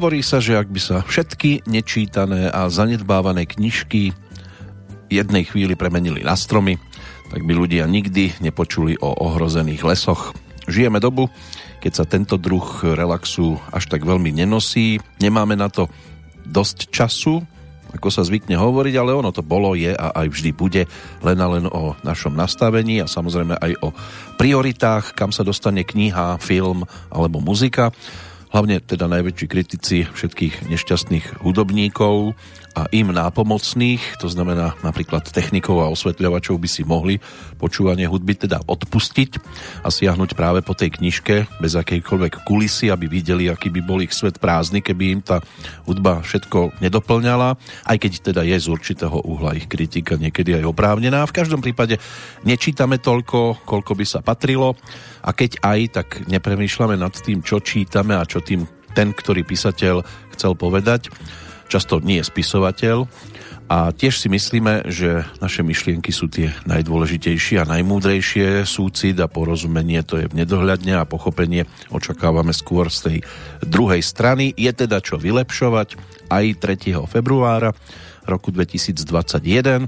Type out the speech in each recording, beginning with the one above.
Hovorí sa, že ak by sa všetky nečítané a zanedbávané knižky jednej chvíli premenili na stromy, tak by ľudia nikdy nepočuli o ohrozených lesoch. Žijeme dobu, keď sa tento druh relaxu až tak veľmi nenosí, nemáme na to dosť času, ako sa zvykne hovoriť, ale ono to bolo, je a aj vždy bude. Len a len o našom nastavení a samozrejme aj o prioritách, kam sa dostane kniha, film alebo muzika hlavne teda najväčší kritici všetkých nešťastných hudobníkov a im nápomocných, to znamená napríklad technikov a osvetľovačov by si mohli počúvanie hudby teda odpustiť a siahnuť práve po tej knižke bez akejkoľvek kulisy, aby videli, aký by bol ich svet prázdny, keby im tá hudba všetko nedoplňala, aj keď teda je z určitého uhla ich kritika niekedy aj oprávnená. V každom prípade nečítame toľko, koľko by sa patrilo a keď aj, tak nepremýšľame nad tým, čo čítame a čo tým ten, ktorý písateľ chcel povedať často nie je spisovateľ a tiež si myslíme, že naše myšlienky sú tie najdôležitejšie a najmúdrejšie. Súcit a porozumenie to je v nedohľadne a pochopenie očakávame skôr z tej druhej strany. Je teda čo vylepšovať aj 3. februára roku 2021,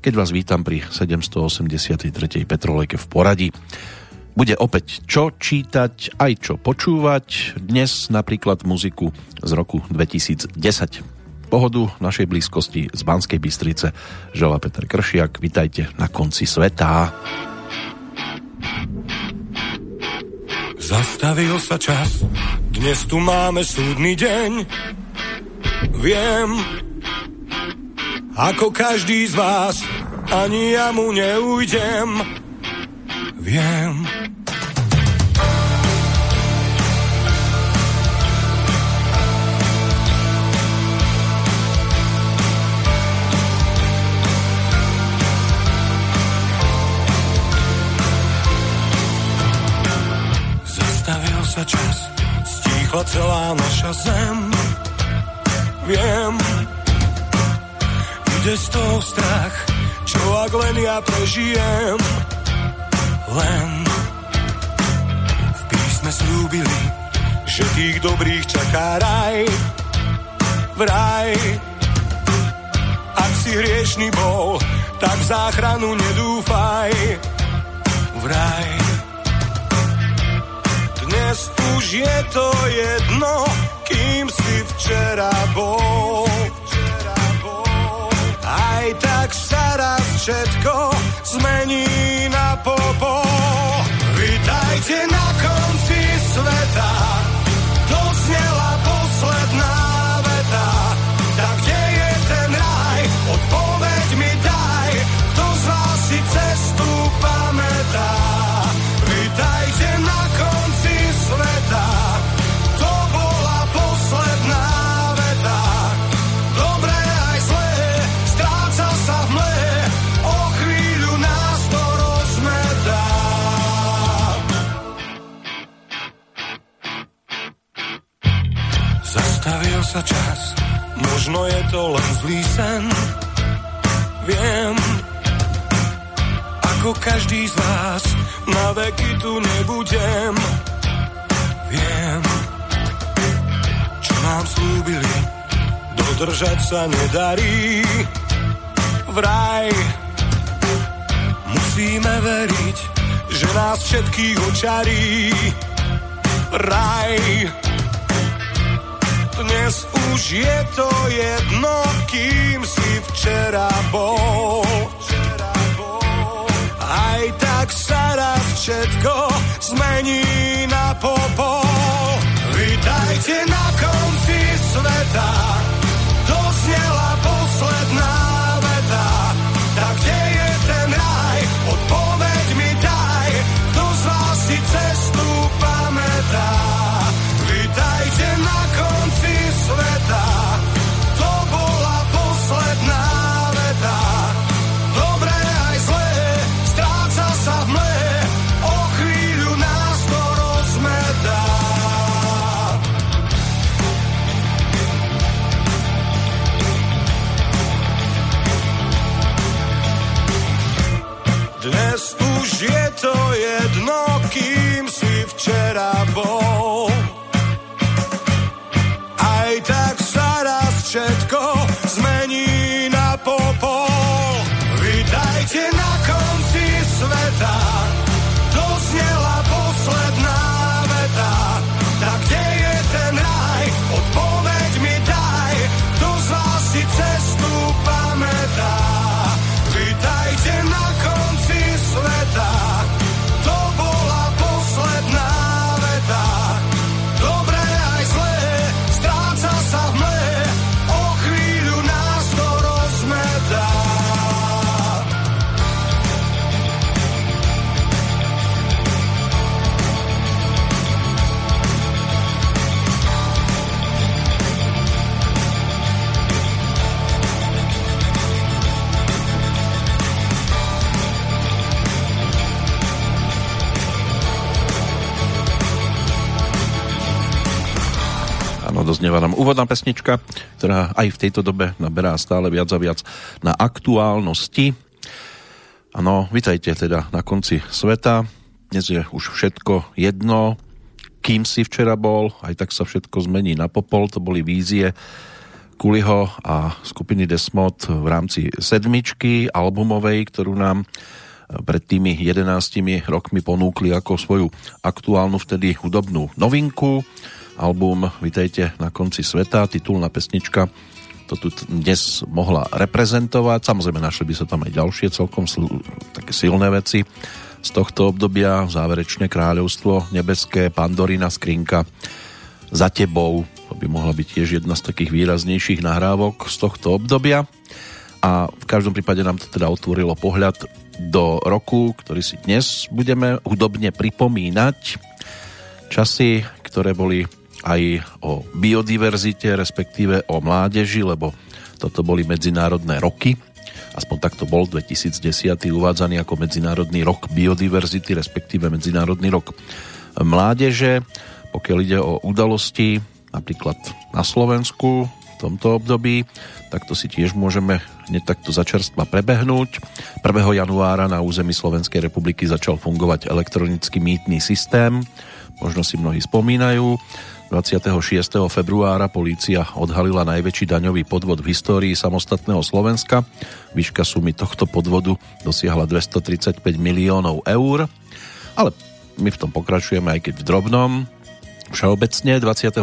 keď vás vítam pri 783. Petrolejke v poradí. Bude opäť čo čítať, aj čo počúvať. Dnes napríklad muziku z roku 2010 pohodu našej blízkosti z Banskej Bystrice žela Peter Kršiak. Vitajte na konci sveta. Zastavil sa čas, dnes tu máme súdny deň. Viem, ako každý z vás, ani ja mu neujdem. Viem, sa čas, stíchla celá naša zem. Viem, ide z toho strach, čo ak len ja prežijem. Len v písme slúbili, že tých dobrých čaká raj. Vraj, ak si hriešný bol, tak záchranu nedúfaj. Vraj, dnes už je to jedno, kým si včera bol. Všetko zmení na popo. Vítajte na sa čas, možno je to len zlý sen. Viem, ako každý z vás, na veky tu nebudem. Viem, čo nám slúbili, dodržať sa nedarí. Vraj, musíme veriť, že nás všetkých očarí. Raj, dnes už je to jedno, kým si včera bol. Aj tak sa raz všetko zmení na popol. Vítajte na konci sveta, doznela posledná Zaznieva nám úvodná pesnička, ktorá aj v tejto dobe naberá stále viac a viac na aktuálnosti. Ano, vitajte teda na konci sveta. Dnes je už všetko jedno, kým si včera bol, aj tak sa všetko zmení na popol. To boli vízie Kuliho a skupiny Desmod v rámci sedmičky albumovej, ktorú nám pred tými 11 rokmi ponúkli ako svoju aktuálnu vtedy hudobnú novinku album Vítejte na konci sveta, titulná pesnička to tu dnes mohla reprezentovať. Samozrejme, našli by sa tam aj ďalšie celkom sl- také silné veci z tohto obdobia. Záverečné kráľovstvo, nebeské, Pandorina skrinka, za tebou. To by mohla byť tiež jedna z takých výraznejších nahrávok z tohto obdobia. A v každom prípade nám to teda otvorilo pohľad do roku, ktorý si dnes budeme hudobne pripomínať. Časy, ktoré boli aj o biodiverzite, respektíve o mládeži, lebo toto boli medzinárodné roky. Aspoň takto bol 2010 uvádzaný ako Medzinárodný rok biodiverzity, respektíve Medzinárodný rok mládeže. Pokiaľ ide o udalosti, napríklad na Slovensku v tomto období, tak to si tiež môžeme hneď takto začerstva prebehnúť. 1. januára na území Slovenskej republiky začal fungovať elektronický mýtny systém, možno si mnohí spomínajú. 26. februára polícia odhalila najväčší daňový podvod v histórii samostatného Slovenska. Výška sumy tohto podvodu dosiahla 235 miliónov eur. Ale my v tom pokračujeme aj keď v drobnom. Všeobecne 26.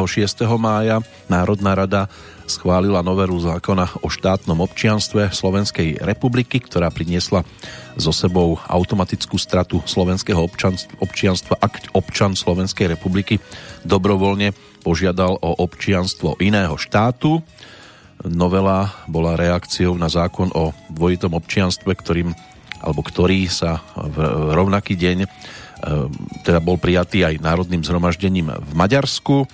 mája Národná rada schválila novelu zákona o štátnom občianstve Slovenskej republiky, ktorá priniesla so sebou automatickú stratu slovenského občianstva, ak občan Slovenskej republiky dobrovoľne požiadal o občianstvo iného štátu. Novela bola reakciou na zákon o dvojitom občianstve, ktorým, alebo ktorý sa v rovnaký deň teda bol prijatý aj Národným zhromaždením v Maďarsku.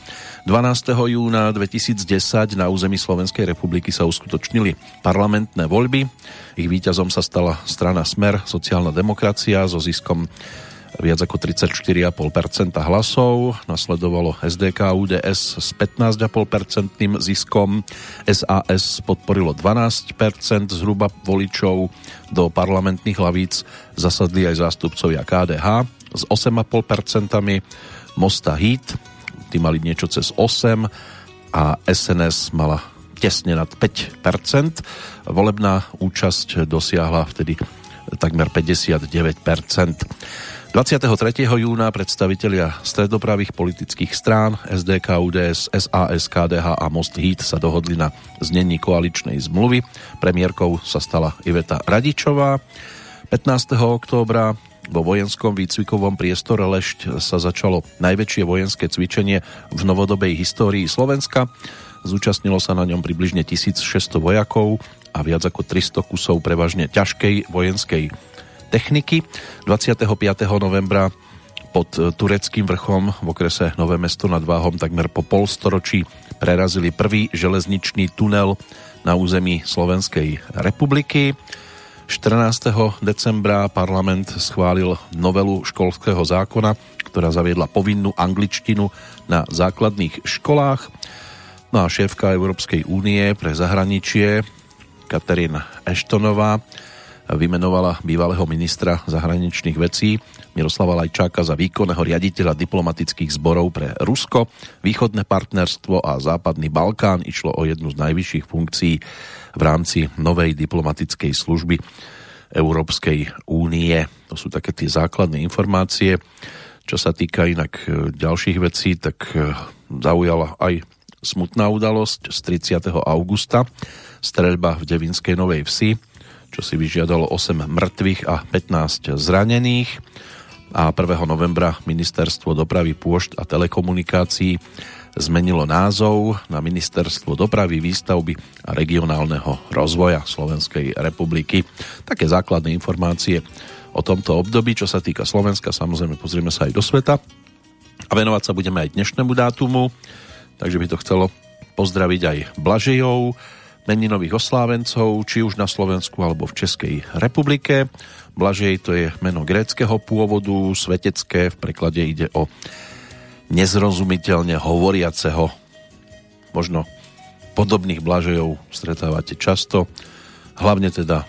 12. júna 2010 na území Slovenskej republiky sa uskutočnili parlamentné voľby. Ich víťazom sa stala strana Smer, sociálna demokracia so ziskom viac ako 34,5% hlasov. Nasledovalo SDK UDS s 15,5% ziskom. SAS podporilo 12% zhruba voličov. Do parlamentných hlavíc zasadli aj zástupcovia KDH s 8,5%, Mosta Hit, tí mali niečo cez 8 a SNS mala tesne nad 5%. Volebná účasť dosiahla vtedy takmer 59%. 23. júna predstavitelia stredopravých politických strán SDK, UDS, SAS, KDH a Most Hit sa dohodli na znení koaličnej zmluvy. Premiérkou sa stala Iveta Radičová. 15. októbra vo vojenskom výcvikovom priestore Lešť sa začalo najväčšie vojenské cvičenie v novodobej histórii Slovenska. Zúčastnilo sa na ňom približne 1600 vojakov a viac ako 300 kusov prevažne ťažkej vojenskej techniky. 25. novembra pod tureckým vrchom v okrese Nové mesto nad Váhom takmer po polstoročí prerazili prvý železničný tunel na území Slovenskej republiky. 14. decembra parlament schválil novelu školského zákona, ktorá zaviedla povinnú angličtinu na základných školách. No a šéfka Európskej únie pre zahraničie Katarín Eštonová vymenovala bývalého ministra zahraničných vecí Miroslava Lajčáka za výkonného riaditeľa diplomatických zborov pre Rusko, východné partnerstvo a západný Balkán. Išlo o jednu z najvyšších funkcií v rámci novej diplomatickej služby Európskej únie. To sú také tie základné informácie. Čo sa týka inak e, ďalších vecí, tak e, zaujala aj smutná udalosť z 30. augusta, streľba v Devinskej Novej Vsi, čo si vyžiadalo 8 mŕtvych a 15 zranených. A 1. novembra Ministerstvo dopravy, pôšt a telekomunikácií zmenilo názov na Ministerstvo dopravy, výstavby a regionálneho rozvoja Slovenskej republiky. Také základné informácie o tomto období, čo sa týka Slovenska, samozrejme pozrieme sa aj do sveta a venovať sa budeme aj dnešnému dátumu, takže by to chcelo pozdraviť aj Blažejov, meninových oslávencov, či už na Slovensku alebo v Českej republike. Blažej to je meno gréckého pôvodu, svetecké, v preklade ide o nezrozumiteľne hovoriaceho. možno podobných blažejov stretávate často. Hlavne teda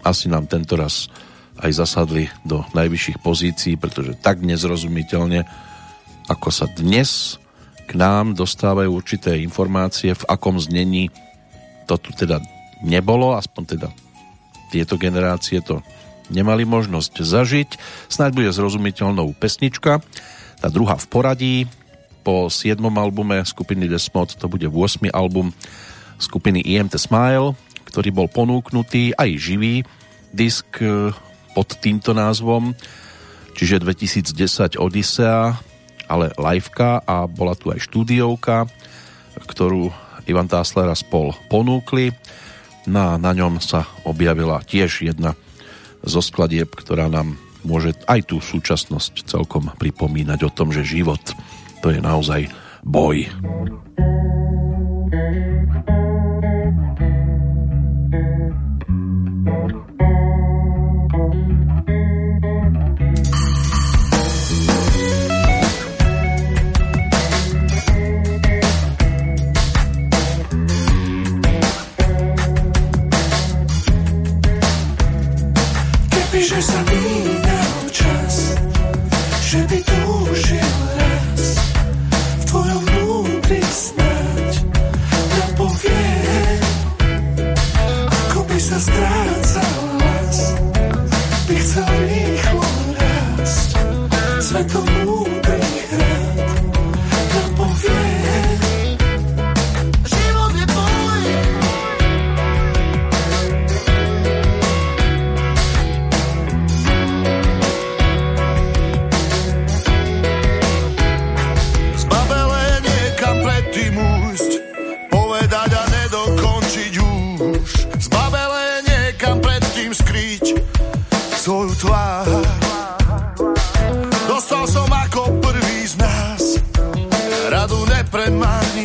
asi nám tento raz aj zasadli do najvyšších pozícií, pretože tak nezrozumiteľne, ako sa dnes k nám dostávajú určité informácie, v akom znení to tu teda nebolo, aspoň teda tieto generácie to nemali možnosť zažiť. Snáď bude zrozumiteľnou pesnička, tá druhá v poradí, po 7. albume skupiny Desmod to bude 8. album skupiny IMT Smile, ktorý bol ponúknutý aj živý disk e, pod týmto názvom, čiže 2010 Odyssea, ale liveka a bola tu aj štúdiovka, ktorú Ivan Tásler a spol ponúkli. Na, na ňom sa objavila tiež jedna zo skladieb, ktorá nám môže aj tú súčasnosť celkom pripomínať o tom, že život to je naozaj boj. Kebyže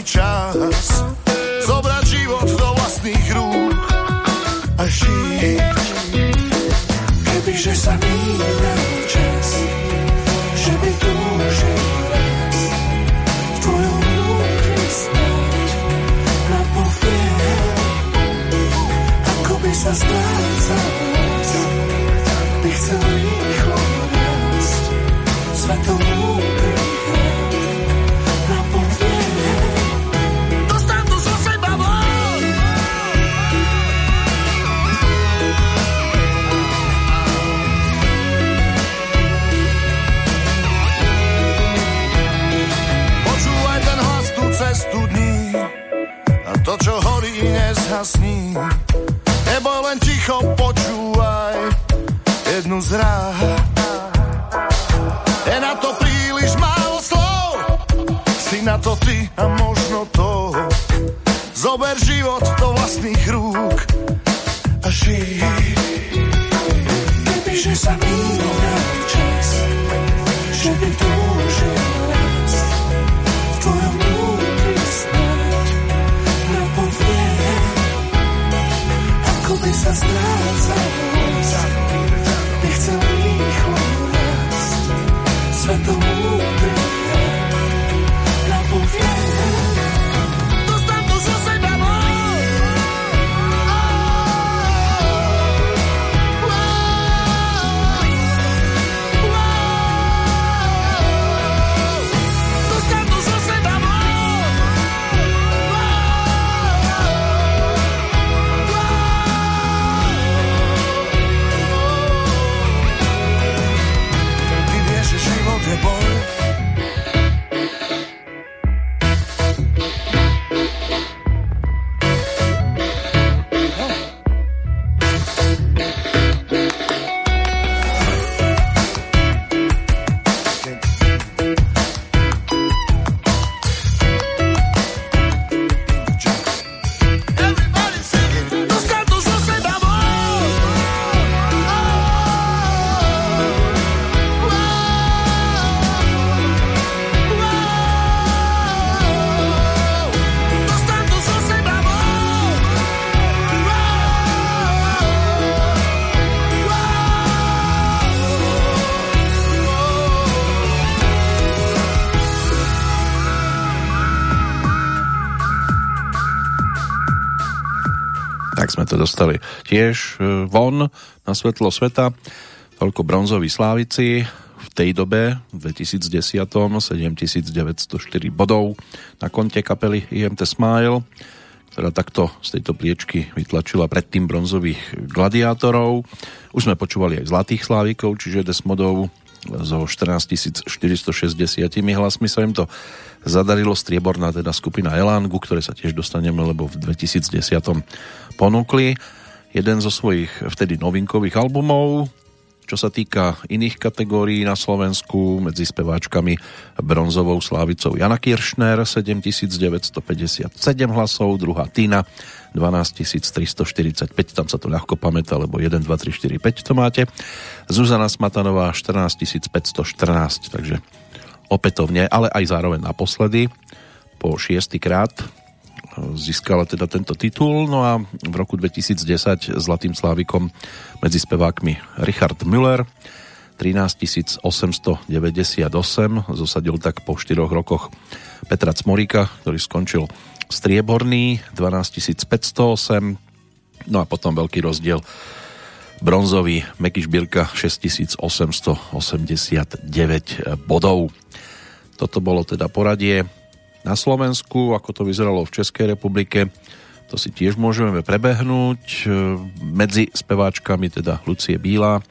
nepremárni čas. Jednu z rád. Je na to príliš málo slov, si na to ty a možno to. Zober život do vlastných rúk sme to dostali tiež e, von na svetlo sveta. Toľko bronzoví slávici v tej dobe, v 2010 7904 bodov na konte kapely IMT Smile, ktorá takto z tejto priečky vytlačila predtým bronzových gladiátorov. Už sme počúvali aj zlatých slávikov, čiže Desmodov so 14 460 hlasmi sa im to zadarilo strieborná teda skupina Elan, ku ktorej sa tiež dostaneme, lebo v 2010 ponúkli jeden zo svojich vtedy novinkových albumov, čo sa týka iných kategórií na Slovensku, medzi speváčkami bronzovou slávicou Jana Kiršner 7957 hlasov, druhá Tina 12345, tam sa to ľahko pamätá, lebo 1, 2, 3, 4, 5 to máte. Zuzana Smatanová 14514, takže opätovne, ale aj zároveň naposledy. Po šiestýkrát získala teda tento titul. No a v roku 2010 Zlatým slávikom medzi spevákmi Richard Müller. 13 898 zosadil tak po 4 rokoch Petra Cmoríka, ktorý skončil strieborný 12 508 no a potom veľký rozdiel bronzový Meky Šbírka 6889 bodov. Toto bolo teda poradie na Slovensku, ako to vyzeralo v Českej republike, to si tiež môžeme prebehnúť. E, medzi speváčkami teda Lucie Bíla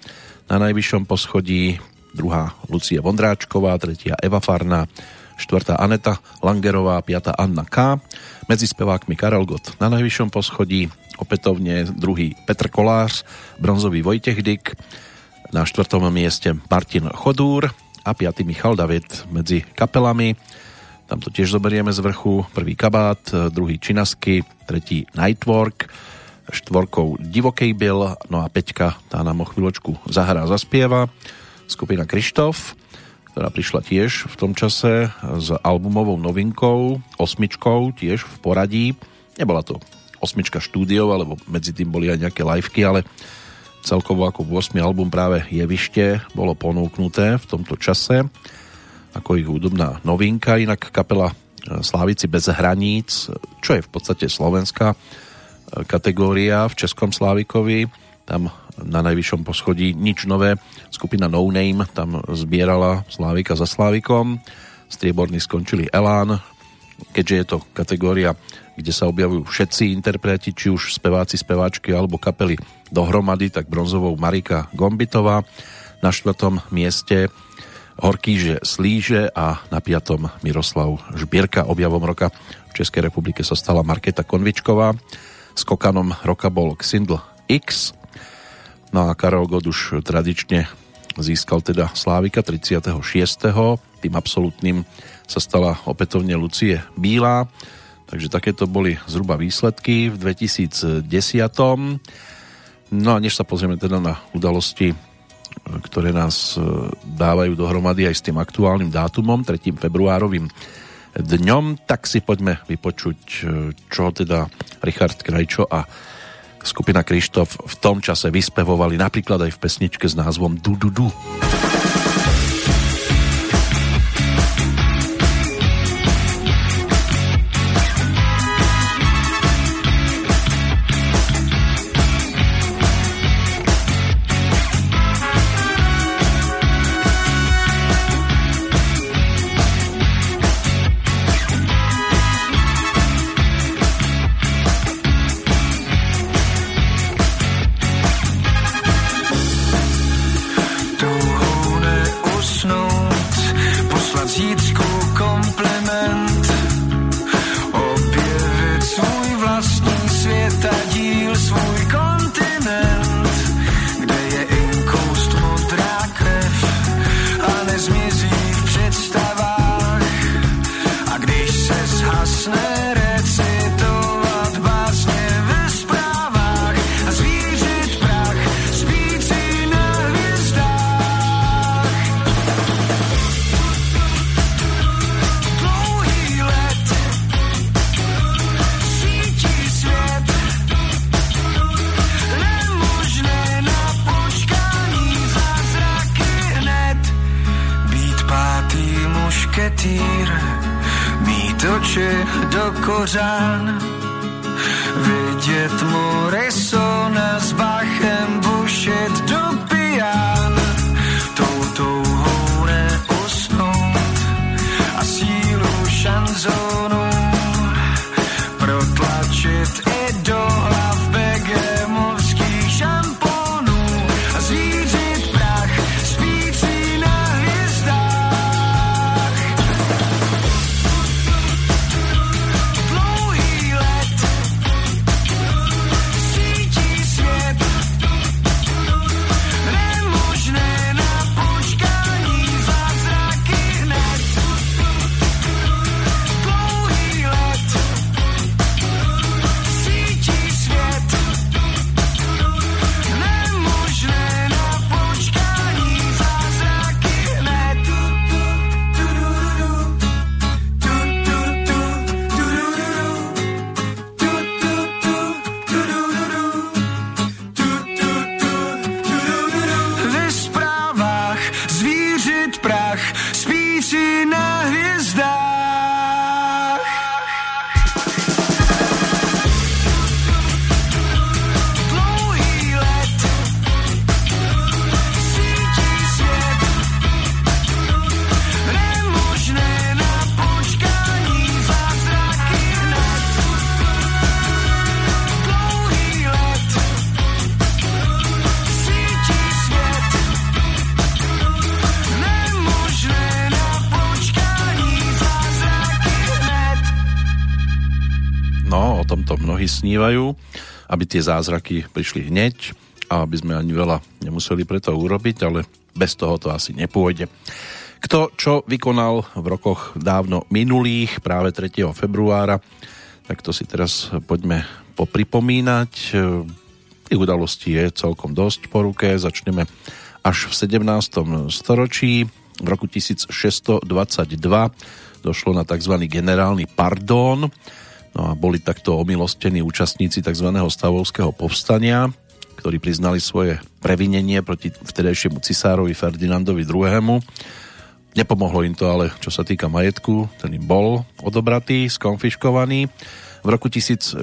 na najvyššom poschodí, druhá Lucie Vondráčková, tretia Eva Farná, štvrtá Aneta Langerová, piatá Anna K. Medzi spevákmi Karel Gott na najvyššom poschodí, opätovne druhý Petr Kolář, bronzový Vojtech Dyk, na štvrtom mieste Martin Chodúr a piatý Michal David medzi kapelami tam to tiež zoberieme z vrchu. Prvý kabát, druhý činasky, tretí Nightwork, štvorkou Divokej Bill, no a peťka, tá nám o chvíľočku zahrá, zaspieva. Skupina Krištof, ktorá prišla tiež v tom čase s albumovou novinkou, osmičkou, tiež v poradí. Nebola to osmička štúdiov, alebo medzi tým boli aj nejaké liveky, ale celkovo ako 8. album práve Jevište bolo ponúknuté v tomto čase ako ich hudobná novinka, inak kapela e, Slávici bez hraníc, čo je v podstate slovenská e, kategória v Českom Slávikovi, tam na najvyššom poschodí nič nové, skupina No Name tam zbierala Slávika za Slávikom, strieborní skončili Elán, keďže je to kategória, kde sa objavujú všetci interpreti, či už speváci, speváčky alebo kapely dohromady, tak bronzovou Marika Gombitová, na štvrtom mieste Horkýže Slíže a na piatom Miroslav Žbierka. Objavom roka v Českej republike sa stala Marketa Konvičková. Skokanom roka bol Xindl X. No a Karol God už tradične získal teda Slávika 36. Tým absolútnym sa stala opätovne Lucie Bílá. Takže takéto boli zhruba výsledky v 2010. No a než sa pozrieme teda na udalosti ktoré nás e, dávajú dohromady aj s tým aktuálnym dátumom, 3. februárovým dňom, tak si poďme vypočuť, e, čo teda Richard Krajčo a skupina Krištof v tom čase vyspevovali napríklad aj v pesničke s názvom Du Du Du. Snívajú, aby tie zázraky prišli hneď a aby sme ani veľa nemuseli preto urobiť, ale bez toho to asi nepôjde. Kto čo vykonal v rokoch dávno minulých, práve 3. februára, tak to si teraz poďme popripomínať. Tých udalostí je celkom dosť po ruke. Začneme až v 17. storočí. V roku 1622 došlo na tzv. generálny pardon No a boli takto omilostení účastníci tzv. stavovského povstania, ktorí priznali svoje previnenie proti vtedajšiemu cisárovi Ferdinandovi II. Nepomohlo im to ale, čo sa týka majetku, ten im bol odobratý, skonfiškovaný. V roku 1646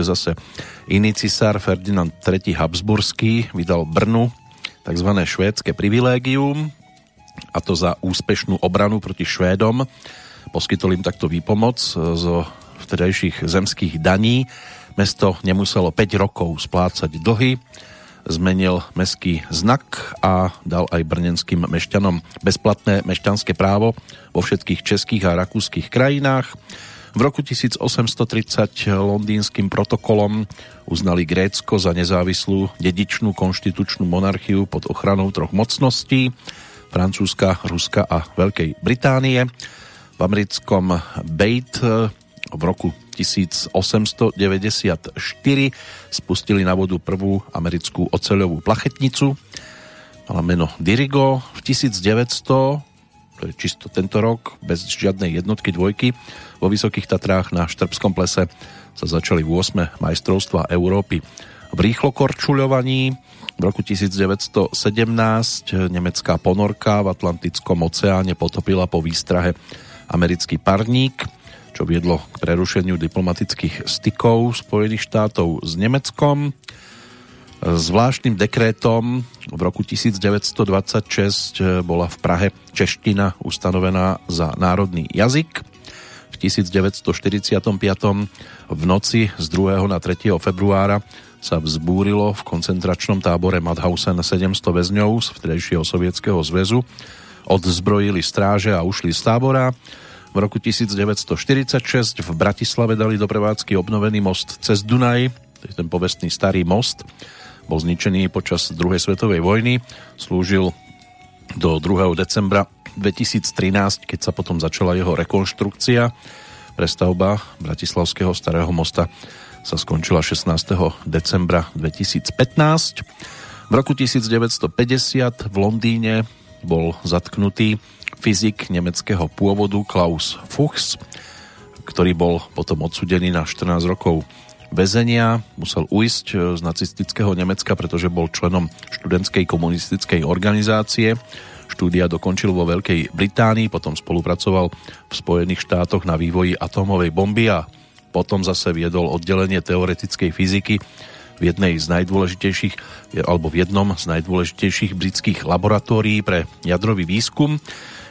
zase iný cisár Ferdinand III. Habsburský vydal Brnu tzv. švédske privilégium, a to za úspešnú obranu proti Švédom poskytol im takto výpomoc e, zo vtedajších zemských daní. Mesto nemuselo 5 rokov splácať dlhy, zmenil meský znak a dal aj brnenským mešťanom bezplatné mešťanské právo vo všetkých českých a rakúskych krajinách. V roku 1830 londýnskym protokolom uznali Grécko za nezávislú dedičnú konštitučnú monarchiu pod ochranou troch mocností Francúzska, Ruska a Veľkej Británie americkom Bait eh, v roku 1894 spustili na vodu prvú americkú oceľovú plachetnicu. Mala meno Dirigo. V 1900, to je čisto tento rok, bez žiadnej jednotky dvojky, vo Vysokých Tatrách na Štrbskom plese sa začali v 8. majstrovstva Európy v rýchlokorčuľovaní. V roku 1917 nemecká ponorka v Atlantickom oceáne potopila po výstrahe americký parník, čo viedlo k prerušeniu diplomatických stykov Spojených štátov s Nemeckom. Zvláštnym dekrétom v roku 1926 bola v Prahe čeština ustanovená za národný jazyk. V 1945 v noci z 2. na 3. februára sa vzbúrilo v koncentračnom tábore Madhausen 700 väzňov z vtedajšieho sovietskeho zväzu odzbrojili stráže a ušli z tábora. V roku 1946 v Bratislave dali do prevádzky obnovený most cez Dunaj, to je ten povestný starý most. Bol zničený počas druhej svetovej vojny, slúžil do 2. decembra 2013, keď sa potom začala jeho rekonštrukcia. Prestavba Bratislavského starého mosta sa skončila 16. decembra 2015. V roku 1950 v Londýne bol zatknutý fyzik nemeckého pôvodu Klaus Fuchs, ktorý bol potom odsudený na 14 rokov väzenia. Musel uísť e, z nacistického Nemecka, pretože bol členom študentskej komunistickej organizácie. Štúdia dokončil vo Veľkej Británii, potom spolupracoval v Spojených štátoch na vývoji atómovej bomby a potom zase viedol oddelenie teoretickej fyziky v jednej z najdôležitejších, alebo v jednom z najdôležitejších britských laboratórií pre jadrový výskum.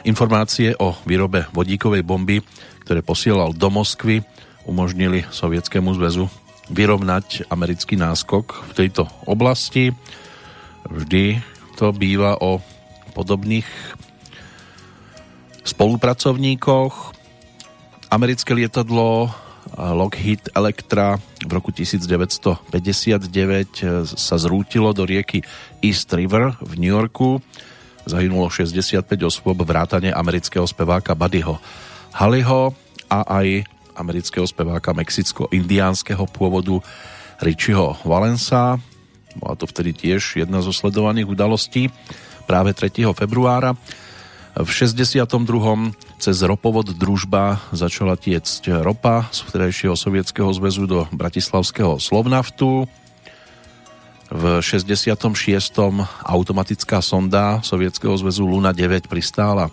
Informácie o výrobe vodíkovej bomby, ktoré posielal do Moskvy, umožnili Sovietskému zväzu vyrovnať americký náskok v tejto oblasti. Vždy to býva o podobných spolupracovníkoch. Americké lietadlo Lockheed Electra v roku 1959 sa zrútilo do rieky East River v New Yorku. Zahynulo 65 osôb vrátane amerického speváka Buddyho Haliho a aj amerického speváka mexicko-indiánskeho pôvodu Richieho Valensa. Bola to vtedy tiež jedna zo sledovaných udalostí práve 3. februára. V 62. cez ropovod Družba začala tiecť ropa z vtedajšieho sovietského zväzu do bratislavského Slovnaftu. V 66. automatická sonda Sovietskeho zväzu Luna 9 pristála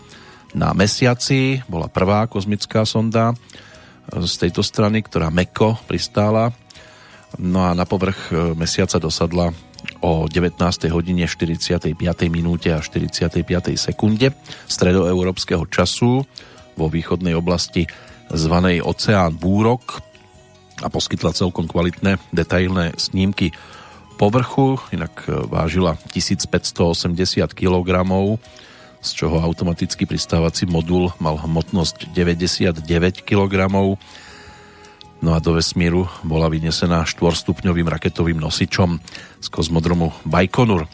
na mesiaci. Bola prvá kozmická sonda z tejto strany, ktorá meko pristála. No a na povrch mesiaca dosadla o 19. hodine 45. minúte a 45. sekunde stredoeurópskeho času vo východnej oblasti zvanej Oceán Búrok a poskytla celkom kvalitné detailné snímky povrchu, inak vážila 1580 kg, z čoho automatický pristávací modul mal hmotnosť 99 kg No a do vesmíru bola vynesená štvorstupňovým raketovým nosičom z kozmodromu Baikonur.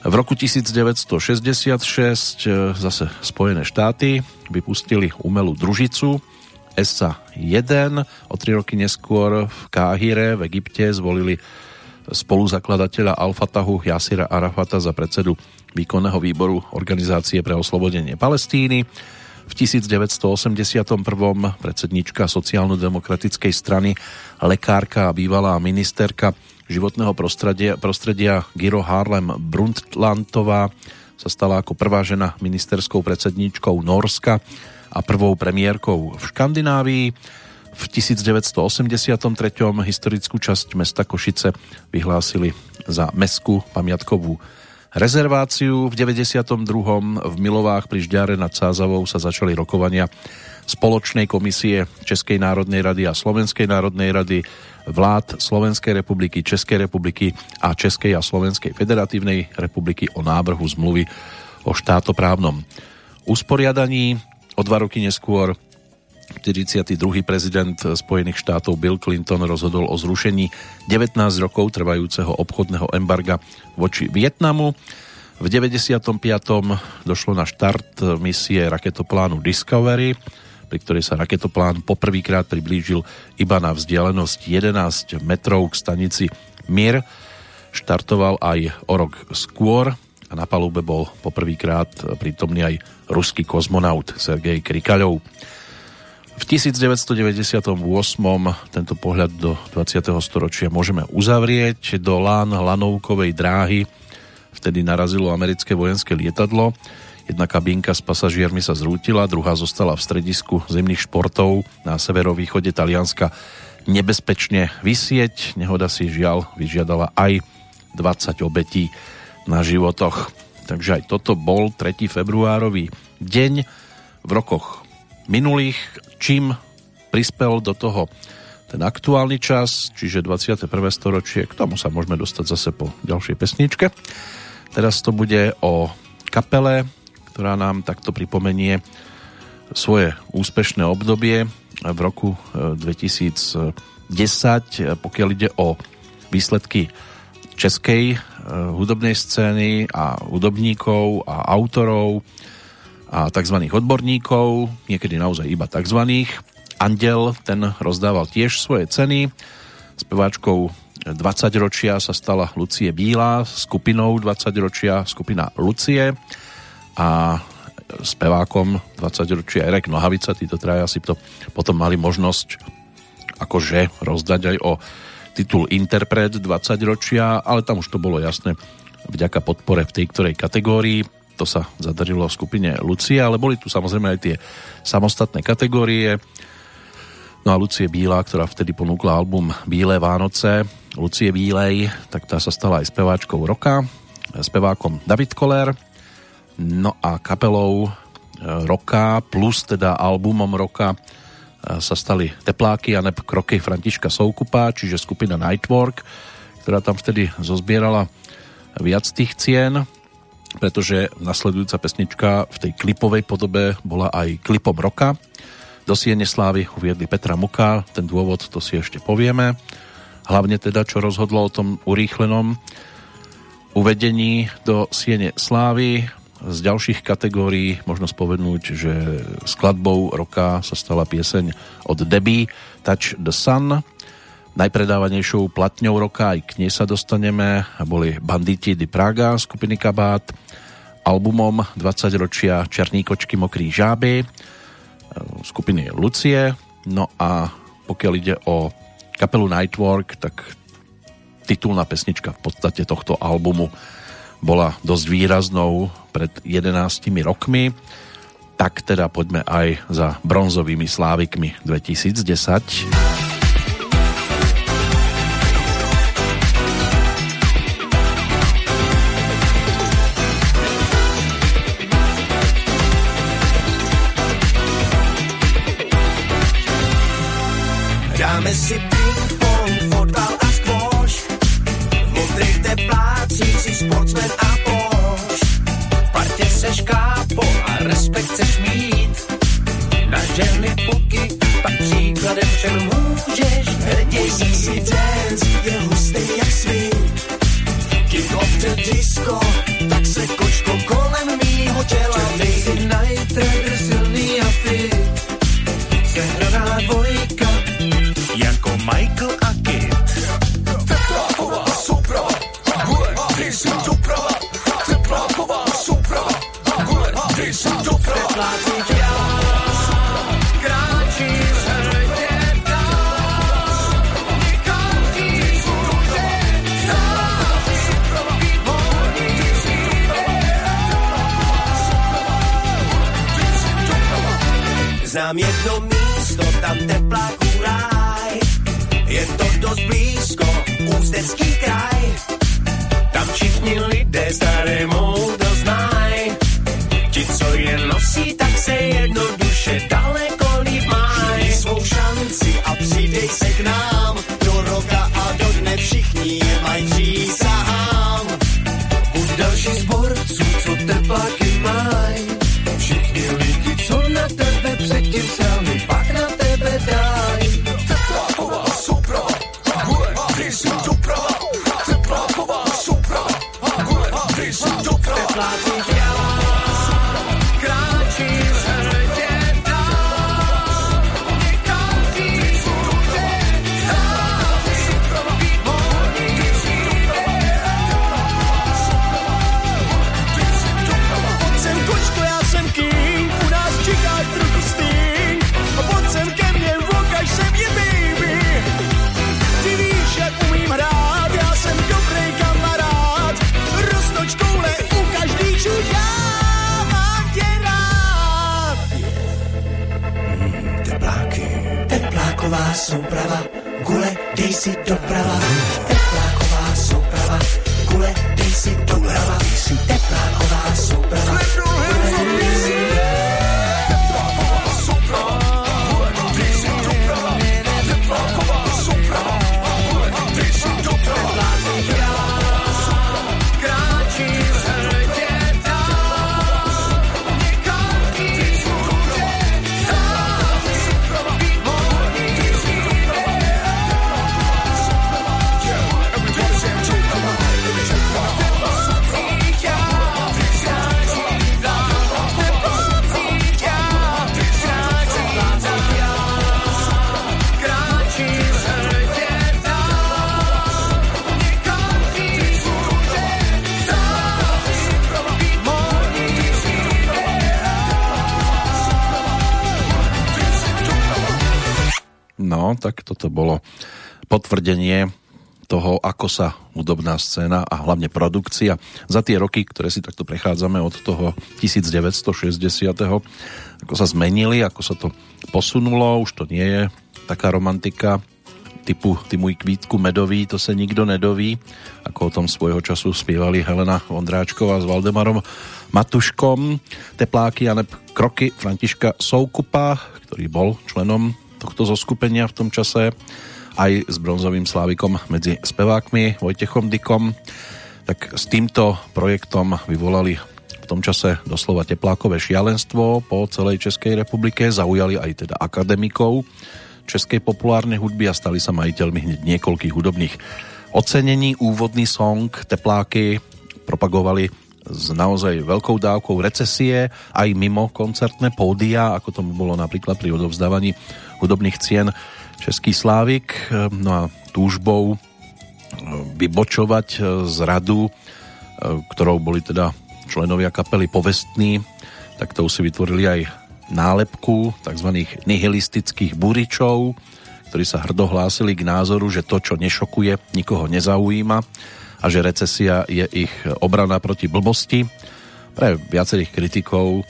V roku 1966 e, zase Spojené štáty vypustili umelú družicu SA-1. O tri roky neskôr v Káhire v Egypte zvolili spoluzakladateľa Al-Fatahu Jasira Arafata za predsedu výkonného výboru Organizácie pre oslobodenie Palestíny. V 1981. predsednička sociálno-demokratickej strany, lekárka a bývalá ministerka životného prostredia, prostredia Giro Harlem Brundtlandová sa stala ako prvá žena ministerskou predsedničkou Norska a prvou premiérkou v Škandinávii. V 1983. historickú časť mesta Košice vyhlásili za meskú pamiatkovú rezerváciu. V 92. v Milovách pri Žďare nad Sázavou sa začali rokovania spoločnej komisie Českej národnej rady a Slovenskej národnej rady vlád Slovenskej republiky, Českej republiky a Českej a Slovenskej federatívnej republiky o návrhu zmluvy o štátoprávnom usporiadaní. O dva roky neskôr 42. prezident Spojených štátov Bill Clinton rozhodol o zrušení 19 rokov trvajúceho obchodného embarga voči Vietnamu. V 95. došlo na štart misie raketoplánu Discovery, pri ktorej sa raketoplán poprvýkrát priblížil iba na vzdialenosť 11 metrov k stanici Mir. Štartoval aj o rok skôr a na palube bol poprvýkrát prítomný aj ruský kozmonaut Sergej Krikaľov. V 1998. tento pohľad do 20. storočia môžeme uzavrieť do Lán Lanovkovej dráhy. Vtedy narazilo americké vojenské lietadlo. Jedna kabínka s pasažiermi sa zrútila, druhá zostala v stredisku zemných športov na severovýchode Talianska nebezpečne vysieť. Nehoda si žiaľ vyžiadala aj 20 obetí na životoch. Takže aj toto bol 3. februárový deň. V rokoch minulých čím prispel do toho ten aktuálny čas, čiže 21. storočie. K tomu sa môžeme dostať zase po ďalšej pesničke. Teraz to bude o kapele, ktorá nám takto pripomenie svoje úspešné obdobie v roku 2010, e, pokiaľ ide o výsledky českej e, hudobnej scény a hudobníkov a autorov, a tzv. odborníkov, niekedy naozaj iba tzv. Andel, ten rozdával tiež svoje ceny. Speváčkou 20 ročia sa stala Lucie Bílá, skupinou 20 ročia skupina Lucie a spevákom 20 ročia Erek Nohavica, títo traja si to potom mali možnosť akože rozdať aj o titul Interpret 20 ročia, ale tam už to bolo jasné vďaka podpore v tej ktorej kategórii to sa zadarilo v skupine Lucia, ale boli tu samozrejme aj tie samostatné kategórie. No a Lucie Bílá, ktorá vtedy ponúkla album Bílé Vánoce, Lucie Bílej, tak tá sa stala aj speváčkou roka, spevákom David Koller, no a kapelou e, roka plus teda albumom roka sa stali tepláky a neb kroky Františka Soukupa, čiže skupina Nightwork, ktorá tam vtedy zozbierala viac tých cien, pretože nasledujúca pesnička v tej klipovej podobe bola aj klipom roka. Do Siene Slávy uviedli Petra Muka, ten dôvod to si ešte povieme. Hlavne teda, čo rozhodlo o tom urýchlenom uvedení do Siene Slávy. Z ďalších kategórií možno spovednúť, že skladbou roka sa stala pieseň od Debbie Touch the Sun. Najpredávanejšou platňou roka, aj k nej sa dostaneme, boli Banditi di Praga skupiny Kabát, albumom 20 ročia Černý kočky, mokrý žáby skupiny Lucie. No a pokiaľ ide o kapelu Nightwork, tak titulná pesnička v podstate tohto albumu bola dosť výraznou pred 11 rokmi. Tak teda poďme aj za bronzovými slávikmi 2010. Dáme si ping-pong, fotbal a squash. V modrých teplácích si sportsmen a poš. V partě seš kápo a respekt chceš mít. Na ženy puky, pak příkladem všem můžeš. Hrdě si dance je hustý jak svít. Kick off the disco, Tepláci děláš, kráčíš hrdě dáš, nikam nic může stát. Výborný Znám jedno místo, tam tepláků ráj. Je to dost blízko, ústecký kraj. Tam všichni lidé staré moudro přidej se k nám. Do roka a do dne všichni je maj přísahám. Buď další z borců, co tepláky maj. Všichni lidi, co na tebe předtím sami, pak na tebe daj. Tepláková souprava, gule, si doprava. Tepláková souprava, gule, dej si potvrdenie toho, ako sa hudobná scéna a hlavne produkcia za tie roky, ktoré si takto prechádzame od toho 1960. ako sa zmenili, ako sa to posunulo, už to nie je taká romantika typu Ty môj kvítku medový, to sa nikto nedoví, ako o tom svojho času spievali Helena Vondráčková s Valdemarom Matuškom, tepláky a kroky Františka Soukupa, ktorý bol členom tohto zoskupenia v tom čase aj s bronzovým slávikom medzi spevákmi Vojtechom Dykom. Tak s týmto projektom vyvolali v tom čase doslova teplákové šialenstvo po celej Českej republike, zaujali aj teda akademikov českej populárnej hudby a stali sa majiteľmi hneď niekoľkých hudobných ocenení. Úvodný song Tepláky propagovali s naozaj veľkou dávkou recesie aj mimo koncertné pódia, ako tomu bolo napríklad pri odovzdávaní hudobných cien Český Slávik, no a túžbou e, vybočovať e, z radu, ktorou boli teda členovia kapely povestní, tak to si vytvorili aj nálepku tzv. nihilistických buričov, ktorí sa hrdo hlásili k názoru, že to, čo nešokuje, nikoho nezaujíma a že recesia je ich obrana proti blbosti. Pre viacerých kritikov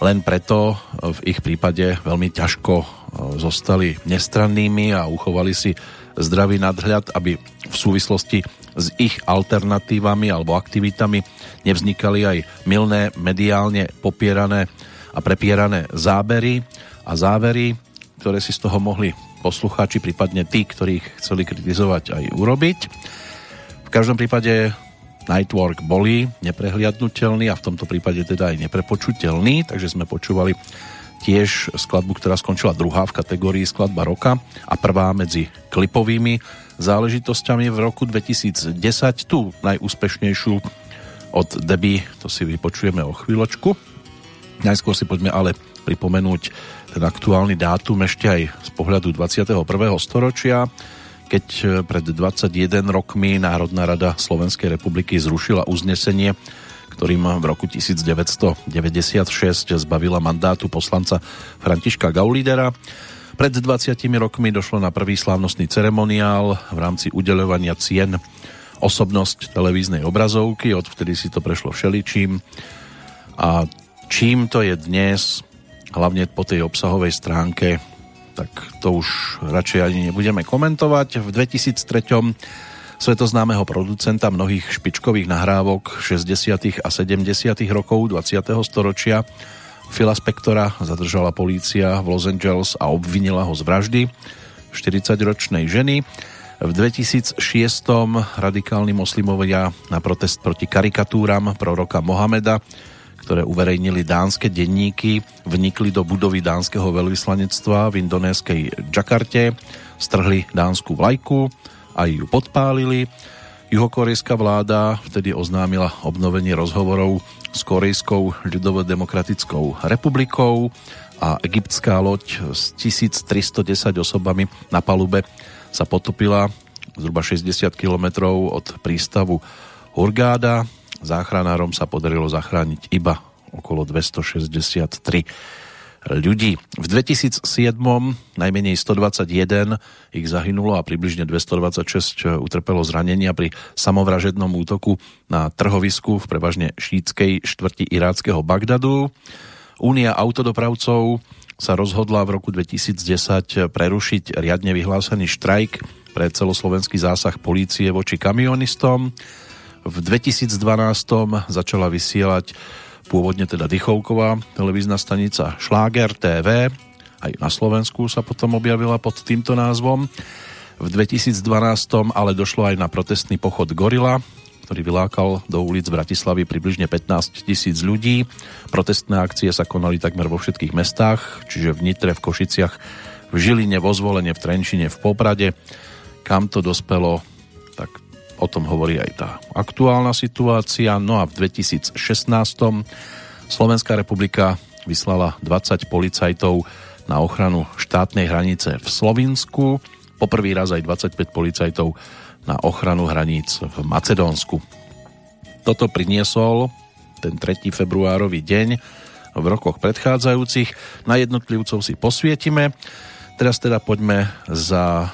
len preto v ich prípade veľmi ťažko zostali nestrannými a uchovali si zdravý nadhľad, aby v súvislosti s ich alternatívami alebo aktivitami nevznikali aj milné, mediálne popierané a prepierané zábery a závery, ktoré si z toho mohli poslucháči, prípadne tí, ktorých chceli kritizovať aj urobiť. V každom prípade Nightwork boli neprehliadnutelný a v tomto prípade teda aj neprepočutelný, takže sme počúvali tiež skladbu, ktorá skončila druhá v kategórii skladba roka a prvá medzi klipovými záležitosťami v roku 2010, tú najúspešnejšiu od Deby, to si vypočujeme o chvíľočku. Najskôr si poďme ale pripomenúť ten aktuálny dátum ešte aj z pohľadu 21. storočia, keď pred 21 rokmi Národná rada Slovenskej republiky zrušila uznesenie ktorým v roku 1996 zbavila mandátu poslanca Františka Gaulidera. Pred 20 rokmi došlo na prvý slávnostný ceremoniál v rámci udeľovania cien osobnosť televíznej obrazovky, odvtedy si to prešlo všeličím. A čím to je dnes, hlavne po tej obsahovej stránke, tak to už radšej ani nebudeme komentovať. V 2003 svetoznámeho producenta mnohých špičkových nahrávok 60. a 70. rokov 20. storočia. Phila Spectora zadržala polícia v Los Angeles a obvinila ho z vraždy 40-ročnej ženy. V 2006. radikálni moslimovia na protest proti karikatúram proroka Mohameda, ktoré uverejnili dánske denníky, vnikli do budovy dánskeho veľvyslanectva v indonéskej Džakarte, strhli dánsku vlajku, aj ju podpálili. Juhokorejská vláda vtedy oznámila obnovenie rozhovorov s Korejskou ľudovo-demokratickou republikou a egyptská loď s 1310 osobami na palube sa potopila zhruba 60 km od prístavu Hurgáda. Záchranárom sa podarilo zachrániť iba okolo 263 ľudí. V 2007 najmenej 121 ich zahynulo a približne 226 utrpelo zranenia pri samovražednom útoku na trhovisku v prevažne šítskej štvrti iráckého Bagdadu. Únia autodopravcov sa rozhodla v roku 2010 prerušiť riadne vyhlásený štrajk pre celoslovenský zásah polície voči kamionistom. V 2012 začala vysielať pôvodne teda Dychovková televízna stanica Šláger TV, aj na Slovensku sa potom objavila pod týmto názvom. V 2012 ale došlo aj na protestný pochod Gorila, ktorý vylákal do ulic Bratislavy približne 15 tisíc ľudí. Protestné akcie sa konali takmer vo všetkých mestách, čiže v Nitre, v Košiciach, v Žiline, vo Zvolenie, v Trenčine, v Poprade. Kam to dospelo, O tom hovorí aj tá aktuálna situácia. No a v 2016 Slovenská republika vyslala 20 policajtov na ochranu štátnej hranice v Slovinsku. Poprvý raz aj 25 policajtov na ochranu hraníc v Macedónsku. Toto priniesol ten 3. februárový deň v rokoch predchádzajúcich. Na jednotlivcov si posvietime. Teraz teda poďme za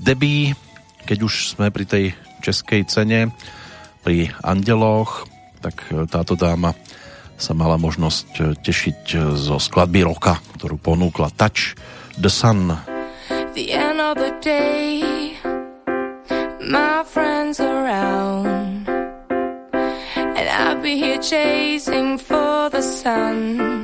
debí, keď už sme pri tej českej cene pri Andeloch, tak e, táto dáma sa mala možnosť e, tešiť e, zo skladby roka, ktorú ponúkla Touch the Sun. The end of the day My friends around And I'll be here chasing for the sun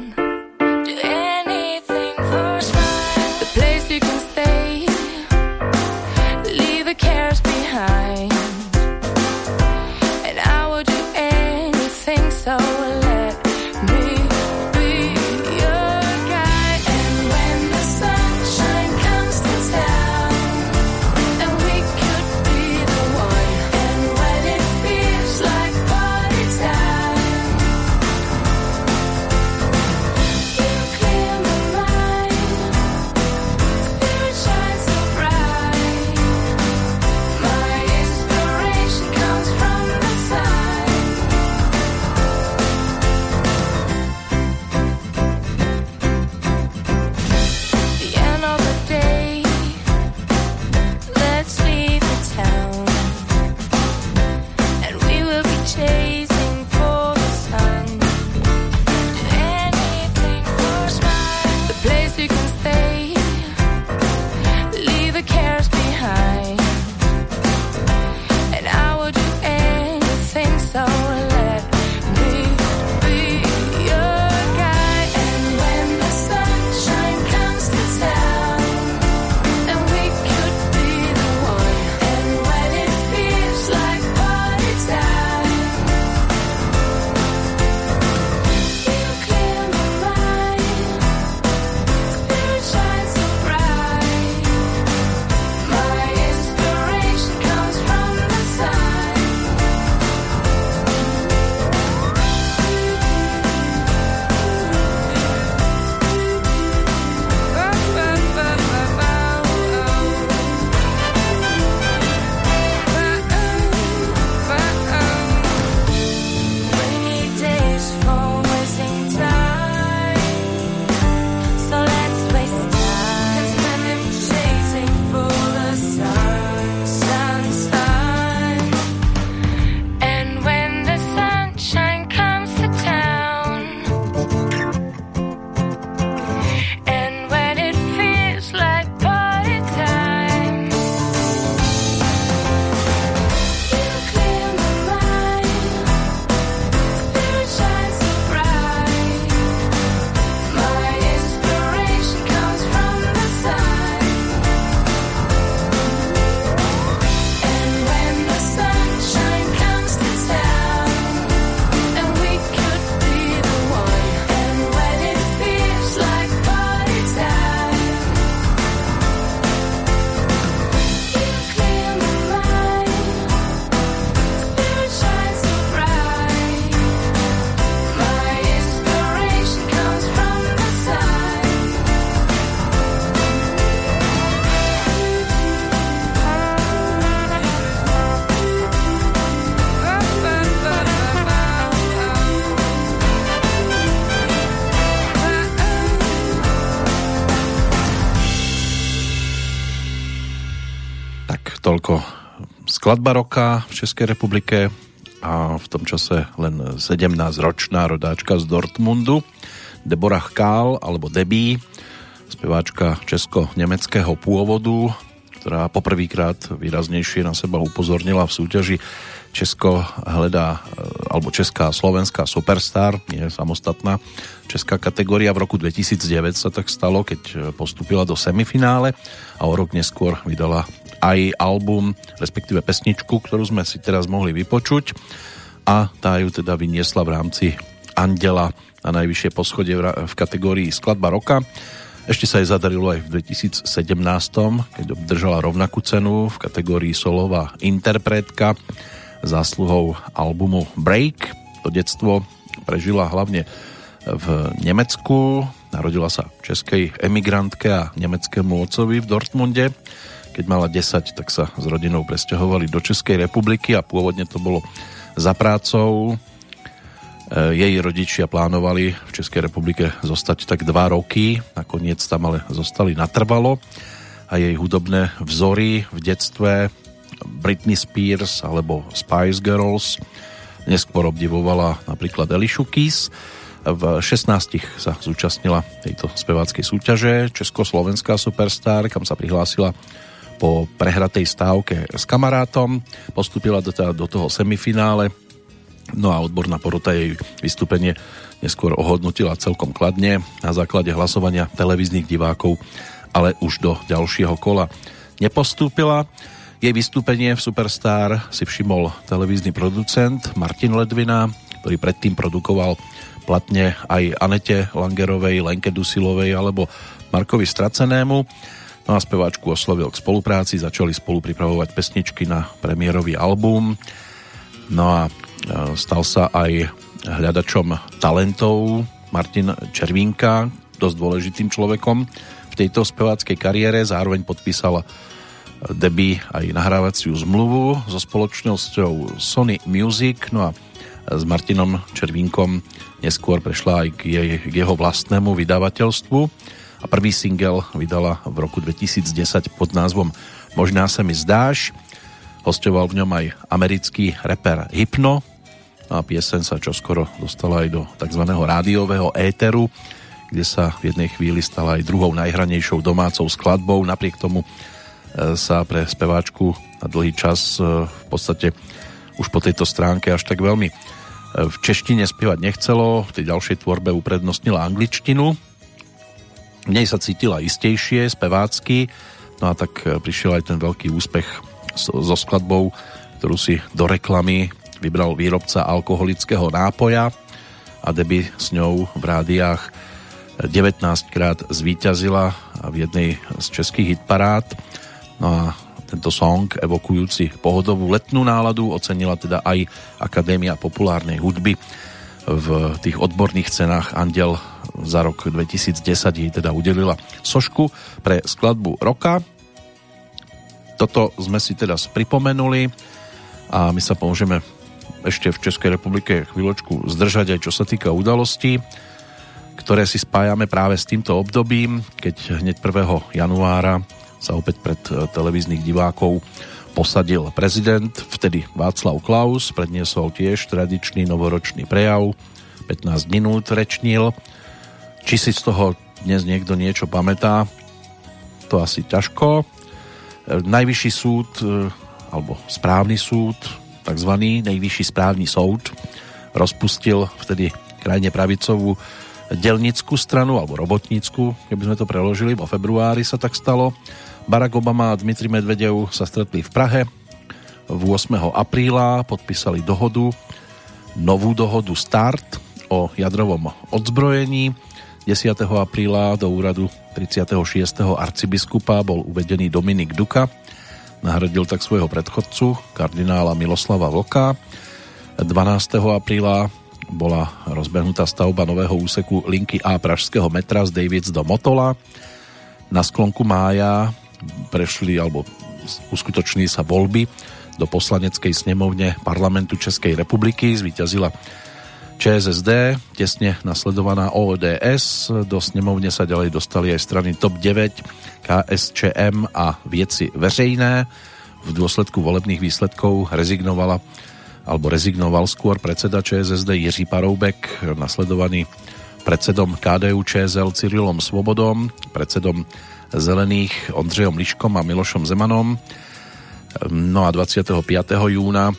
skladba roka v Českej republike a v tom čase len 17-ročná rodáčka z Dortmundu Deborah Kál alebo Debbie speváčka česko-nemeckého pôvodu ktorá poprvýkrát výraznejšie na seba upozornila v súťaži Česko hledá, alebo Česká Slovenská Superstar, je samostatná česká kategória. V roku 2009 sa tak stalo, keď postúpila do semifinále a o rok neskôr vydala aj album, respektíve pesničku, ktorú sme si teraz mohli vypočuť a tá ju teda vyniesla v rámci Andela na najvyššie poschodie v kategórii Skladba roka. Ešte sa jej zadarilo aj v 2017, keď obdržala rovnakú cenu v kategórii solová interpretka zásluhou albumu Break. To detstvo prežila hlavne v Nemecku. Narodila sa českej emigrantke a nemeckému otcovi v Dortmunde. Keď mala 10, tak sa s rodinou presťahovali do Českej republiky a pôvodne to bolo za prácou. Jej rodičia plánovali v Českej republike zostať tak dva roky, nakoniec tam ale zostali natrvalo a jej hudobné vzory v detstve Britney Spears alebo Spice Girls neskôr obdivovala napríklad Elišu Keys. V 16 sa zúčastnila tejto speváckej súťaže Československá superstar, kam sa prihlásila po prehratej stávke s kamarátom. Postupila do, do toho semifinále, no a odborná porota jej vystúpenie neskôr ohodnotila celkom kladne na základe hlasovania televíznych divákov, ale už do ďalšieho kola nepostúpila. Jej vystúpenie v Superstar si všimol televízny producent Martin Ledvina, ktorý predtým produkoval platne aj Anete Langerovej, Lenke Dusilovej alebo Markovi Stracenému. No a speváčku oslovil k spolupráci, začali spolu pripravovať pesničky na premiérový album. No a e, stal sa aj hľadačom talentov Martin Červínka, dosť dôležitým človekom v tejto speváckej kariére, zároveň podpísal debí aj nahrávaciu zmluvu so spoločnosťou Sony Music, no a s Martinom Červínkom neskôr prešla aj k, jej, k jeho vlastnému vydavateľstvu a prvý single vydala v roku 2010 pod názvom Možná sa mi zdáš. Hostoval v ňom aj americký reper Hypno a piesen sa čoskoro dostala aj do tzv. rádiového éteru, kde sa v jednej chvíli stala aj druhou najhranejšou domácou skladbou. Napriek tomu e, sa pre speváčku na dlhý čas e, v podstate už po tejto stránke až tak veľmi e, v češtine spievať nechcelo, v tej ďalšej tvorbe uprednostnila angličtinu. V nej sa cítila istejšie, spevácky, no a tak prišiel aj ten veľký úspech so skladbou, ktorú si do reklamy vybral výrobca alkoholického nápoja a deby s ňou v rádiách 19 krát zvíťazila v jednej z českých hitparád. No a tento song evokujúci pohodovú letnú náladu ocenila teda aj Akadémia populárnej hudby v tých odborných cenách Andel za rok 2010 jej teda udelila sošku pre skladbu roka. Toto sme si teda pripomenuli a my sa pomôžeme ešte v Českej republike chvíľočku zdržať aj čo sa týka udalostí, ktoré si spájame práve s týmto obdobím, keď hneď 1. januára sa opäť pred e, televíznych divákov posadil prezident, vtedy Václav Klaus, predniesol tiež tradičný novoročný prejav, 15 minút rečnil. Či si z toho dnes niekto niečo pamätá, to asi ťažko. E, Najvyšší súd, e, alebo správny súd, tzv. nejvyšší správny soud rozpustil vtedy krajne pravicovú delnickú stranu alebo robotnícku, keby sme to preložili, vo februári sa tak stalo. Barack Obama a Dmitri Medvedev sa stretli v Prahe v 8. apríla, podpísali dohodu, novú dohodu START o jadrovom odzbrojení. 10. apríla do úradu 36. arcibiskupa bol uvedený Dominik Duka, Nahradil tak svojho predchodcu, kardinála Miloslava Vlka. 12. apríla bola rozbehnutá stavba nového úseku linky A pražského metra z Davids do Motola. Na sklonku mája prešli alebo uskutoční sa voľby do poslaneckej snemovne parlamentu Českej republiky. Zvíťazila ČSSD, tesne nasledovaná ODS. Do snemovne sa ďalej dostali aj strany TOP 9, KSČM a Vieci verejné. V dôsledku volebných výsledkov rezignovala alebo rezignoval skôr predseda ČSSD Jiří Paroubek, nasledovaný predsedom KDU ČSL Cyrilom Svobodom, predsedom Zelených Ondřejom Liškom a Milošom Zemanom. No a 25. júna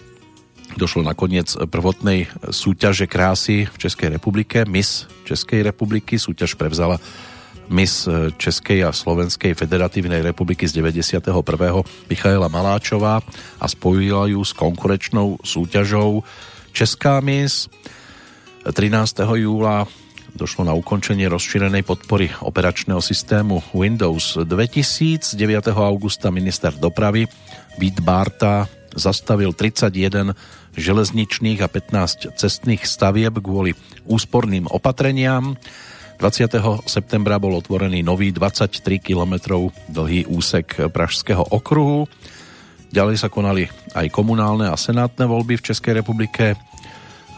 došlo nakoniec prvotnej súťaže krásy v Českej republike, Miss Českej republiky. Súťaž prevzala Miss Českej a Slovenskej federatívnej republiky z 91. Michaela Maláčová a spojila ju s konkurečnou súťažou Česká Miss. 13. júla došlo na ukončenie rozšírenej podpory operačného systému Windows 2000. 9. augusta minister dopravy Vít Barta zastavil 31 železničných a 15 cestných stavieb kvôli úsporným opatreniam. 20. septembra bol otvorený nový 23 km dlhý úsek Pražského okruhu. Ďalej sa konali aj komunálne a senátne voľby v Českej republike.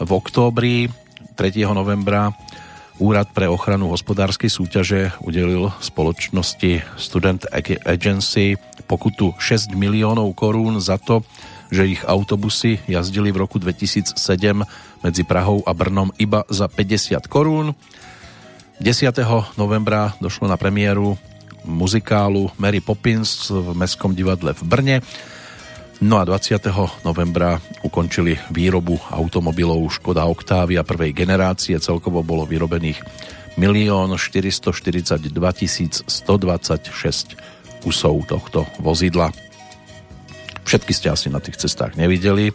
V októbri 3. novembra Úrad pre ochranu hospodárskej súťaže udelil spoločnosti Student Agency pokutu 6 miliónov korún za to, že ich autobusy jazdili v roku 2007 medzi Prahou a Brnom iba za 50 korún. 10. novembra došlo na premiéru muzikálu Mary Poppins v Mestskom divadle v Brne. No a 20. novembra ukončili výrobu automobilov Škoda Octavia prvej generácie. Celkovo bolo vyrobených 1 442 126 kusov tohto vozidla. Všetky ste asi na tých cestách nevideli,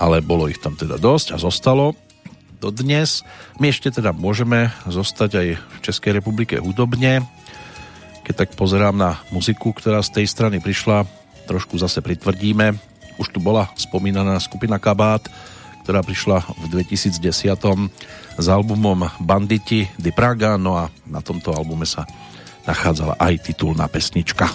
ale bolo ich tam teda dosť a zostalo dodnes. My ešte teda môžeme zostať aj v Českej republike hudobne. Keď tak pozerám na muziku, ktorá z tej strany prišla, trošku zase pritvrdíme. Už tu bola spomínaná skupina Kabát, ktorá prišla v 2010 s albumom Banditi di Praga, no a na tomto albume sa nachádzala aj titulná pesnička.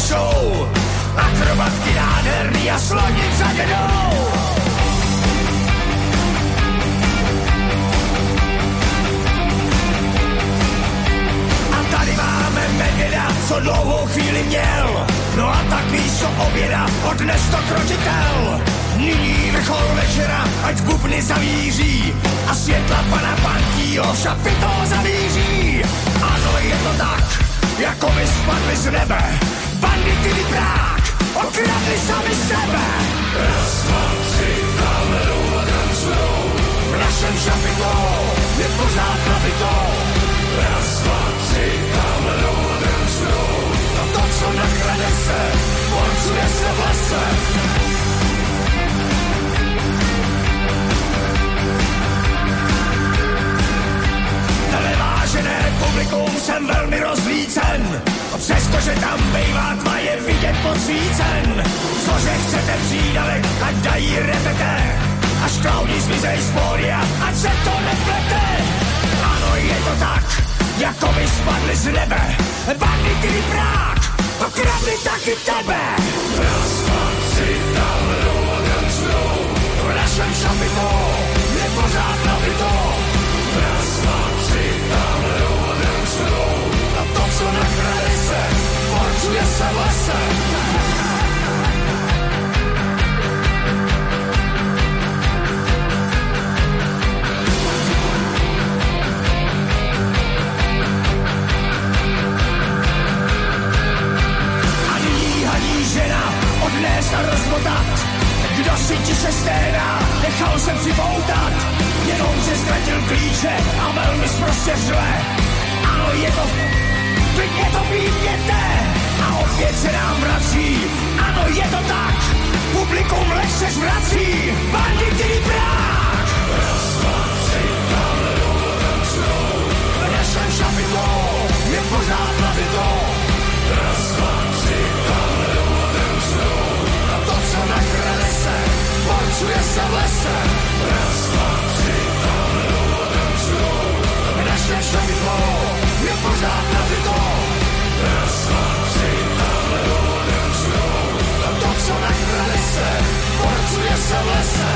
Show. Akrobatky nádherný a slonit za dědou. A tady máme Megeda, co dlouhou chvíli měl. No a tak místo oběda odnes to kročitel. Nyní vrchol večera, ať bubny zavíří a světla pana Pankýho šapito zavíří. Ano, je to tak, jako by spadli z nebe. Bandity vyprák, okradli sami sebe. Raz, dva, tři, kamerou a tancujou. V našem šapito je pořád nabito. Raz, dva, tři, kamerou a tancujou. A to, co nakrade se, porcuje se v lese. Televážené publikum jsem velmi rozlícen, přestože tam bývá tma je vidět podsvícen. Cože chcete přídavek, ať dají repete, až klauni zmizej z pódia, ať se to neplete. Ano, je to tak, jako by spadli z nebe, bandity prák, okradli taky tebe. Dva, tři, tam a tancujou, v našem šapito je pořád nabito. Se, se odnést a rozmotat. Kdo si tiše sténá, nechal jsem si poutat. Jenom se ztratil klíče a velmi zprostě řve. Ano, je to, klidně to výměte. A opět se nám vrací, ano, je to tak. Publikum lehce zvrací, bandity brák. Raz, dva, tři, tam jdou a tancujou. V našem šapito je pořád nabito. Raz, dva, tři, tam jdou a tancujou. A to, co nakrade se, porcuje se v lese. Raz, Je pořád nabito. A tancujou. A to, co nakrade se, se v lese.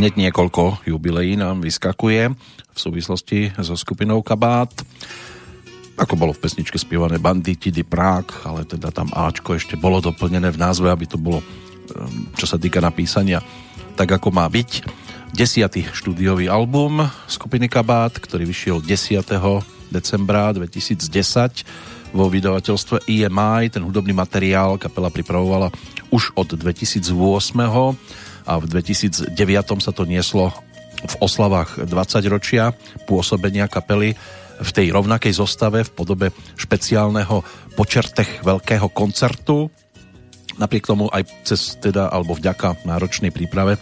Hneď niekoľko jubileí nám vyskakuje v súvislosti so skupinou Kabát. Ako bolo v pesničke spievané Banditi di Prague, ale teda tam Ačko ešte bolo doplnené v názve, aby to bolo, ehm, čo sa týka napísania, tak ako má byť. Desiatý štúdiový album skupiny Kabát, ktorý vyšiel 10. decembra 2010 vo vydavateľstve EMI. Ten hudobný materiál kapela pripravovala už od 2008 a v 2009 sa to nieslo v oslavách 20 ročia pôsobenia kapely v tej rovnakej zostave v podobe špeciálneho počertech veľkého koncertu. Napriek tomu aj cez teda, alebo vďaka náročnej príprave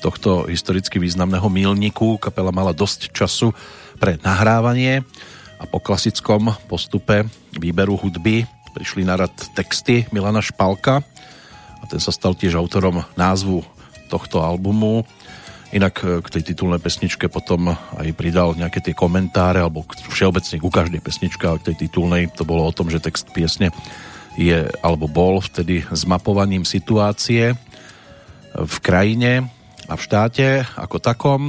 tohto historicky významného mílniku kapela mala dosť času pre nahrávanie a po klasickom postupe výberu hudby prišli na rad texty Milana Špalka a ten sa stal tiež autorom názvu tohto albumu. Inak e, k tej titulnej pesničke potom aj pridal nejaké tie komentáre, alebo všeobecne ku každej pesničke, ale k tej titulnej to bolo o tom, že text piesne je, alebo bol vtedy zmapovaním situácie v krajine a v štáte ako takom.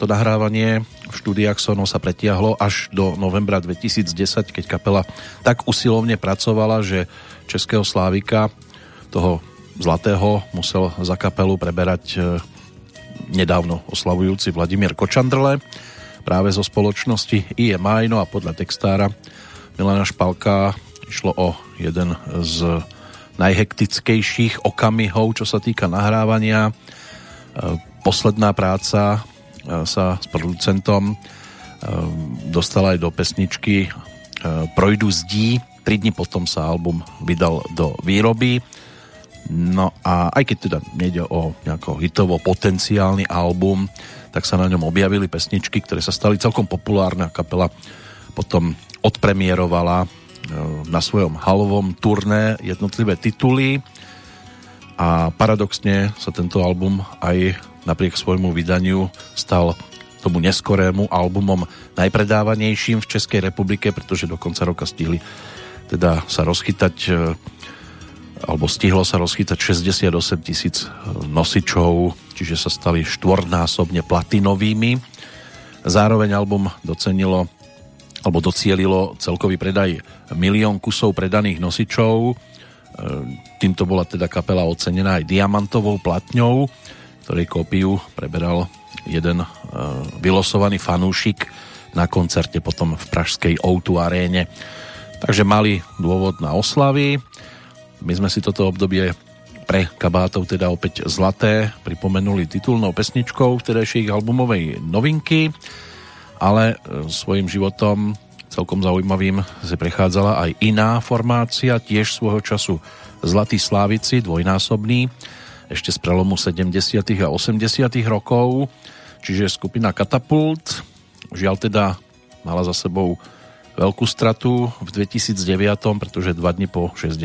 To nahrávanie v štúdiách Sono sa pretiahlo až do novembra 2010, keď kapela tak usilovne pracovala, že Českého Slávika, toho Zlatého, musel za kapelu preberať e, nedávno oslavujúci Vladimír Kočandrle práve zo spoločnosti IMI, no a podľa textára Milana Špalka išlo o jeden z najhektickejších okamihov, čo sa týka nahrávania. E, posledná práca e, sa s producentom e, dostala aj do pesničky Projdu zdí. Tri dní potom sa album vydal do výroby No a aj keď teda nejde o nejako hitovo potenciálny album, tak sa na ňom objavili pesničky, ktoré sa stali celkom populárne a kapela potom odpremierovala e, na svojom halovom turné jednotlivé tituly. A paradoxne sa tento album aj napriek svojmu vydaniu stal tomu neskorému albumom najpredávanejším v Českej republike, pretože do konca roka stihli teda sa rozchytať e, alebo stihlo sa rozchytať 68 tisíc nosičov, čiže sa stali štvornásobne platinovými. Zároveň album docenilo alebo docielilo celkový predaj milión kusov predaných nosičov. E, týmto bola teda kapela ocenená aj diamantovou platňou, ktorej kópiu preberal jeden e, vylosovaný fanúšik na koncerte potom v pražskej O2 aréne. Takže mali dôvod na oslavy. My sme si toto obdobie pre kabátov teda opäť zlaté pripomenuli titulnou pesničkou vtedajšej albumovej novinky, ale e, svojim životom celkom zaujímavým si prechádzala aj iná formácia, tiež svojho času Zlatí Slávici, dvojnásobný, ešte z prelomu 70. a 80. rokov, čiže skupina Katapult, žiaľ teda mala za sebou veľkú stratu v 2009, pretože dva dni po 60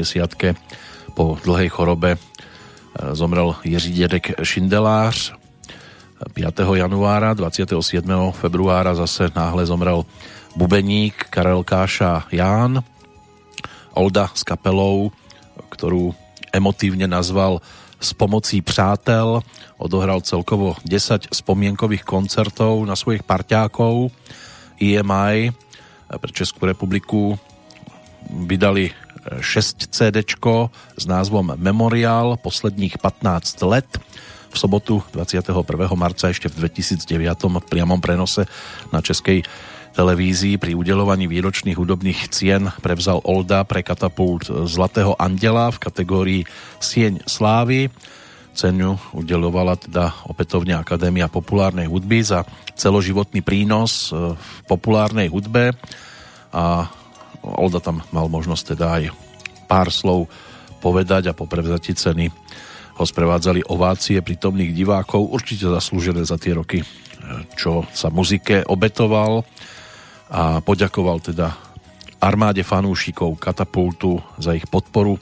po dlhej chorobe e, zomrel Jiří Dedek Šindelář. 5. januára, 27. februára zase náhle zomrel bubeník Karel Káša Ján. Olda s kapelou, ktorú emotívne nazval s pomocí přátel, odohral celkovo 10 spomienkových koncertov na svojich parťákov EMI pre Českú republiku vydali 6 CD s názvom Memoriál posledních 15 let. V sobotu 21. marca ešte v 2009 v priamom prenose na českej televízii pri udelovaní výročných hudobných cien prevzal Olda pre katapult Zlatého andela v kategórii Sieň slávy. Cenu udelovala teda opätovne Akadémia populárnej hudby za celoživotný prínos v populárnej hudbe. A Olda tam mal možnosť teda aj pár slov povedať a po prevzati ceny ho sprevádzali ovácie prítomných divákov, určite zaslúžené za tie roky, čo sa muzike obetoval. A poďakoval teda armáde fanúšikov Katapultu za ich podporu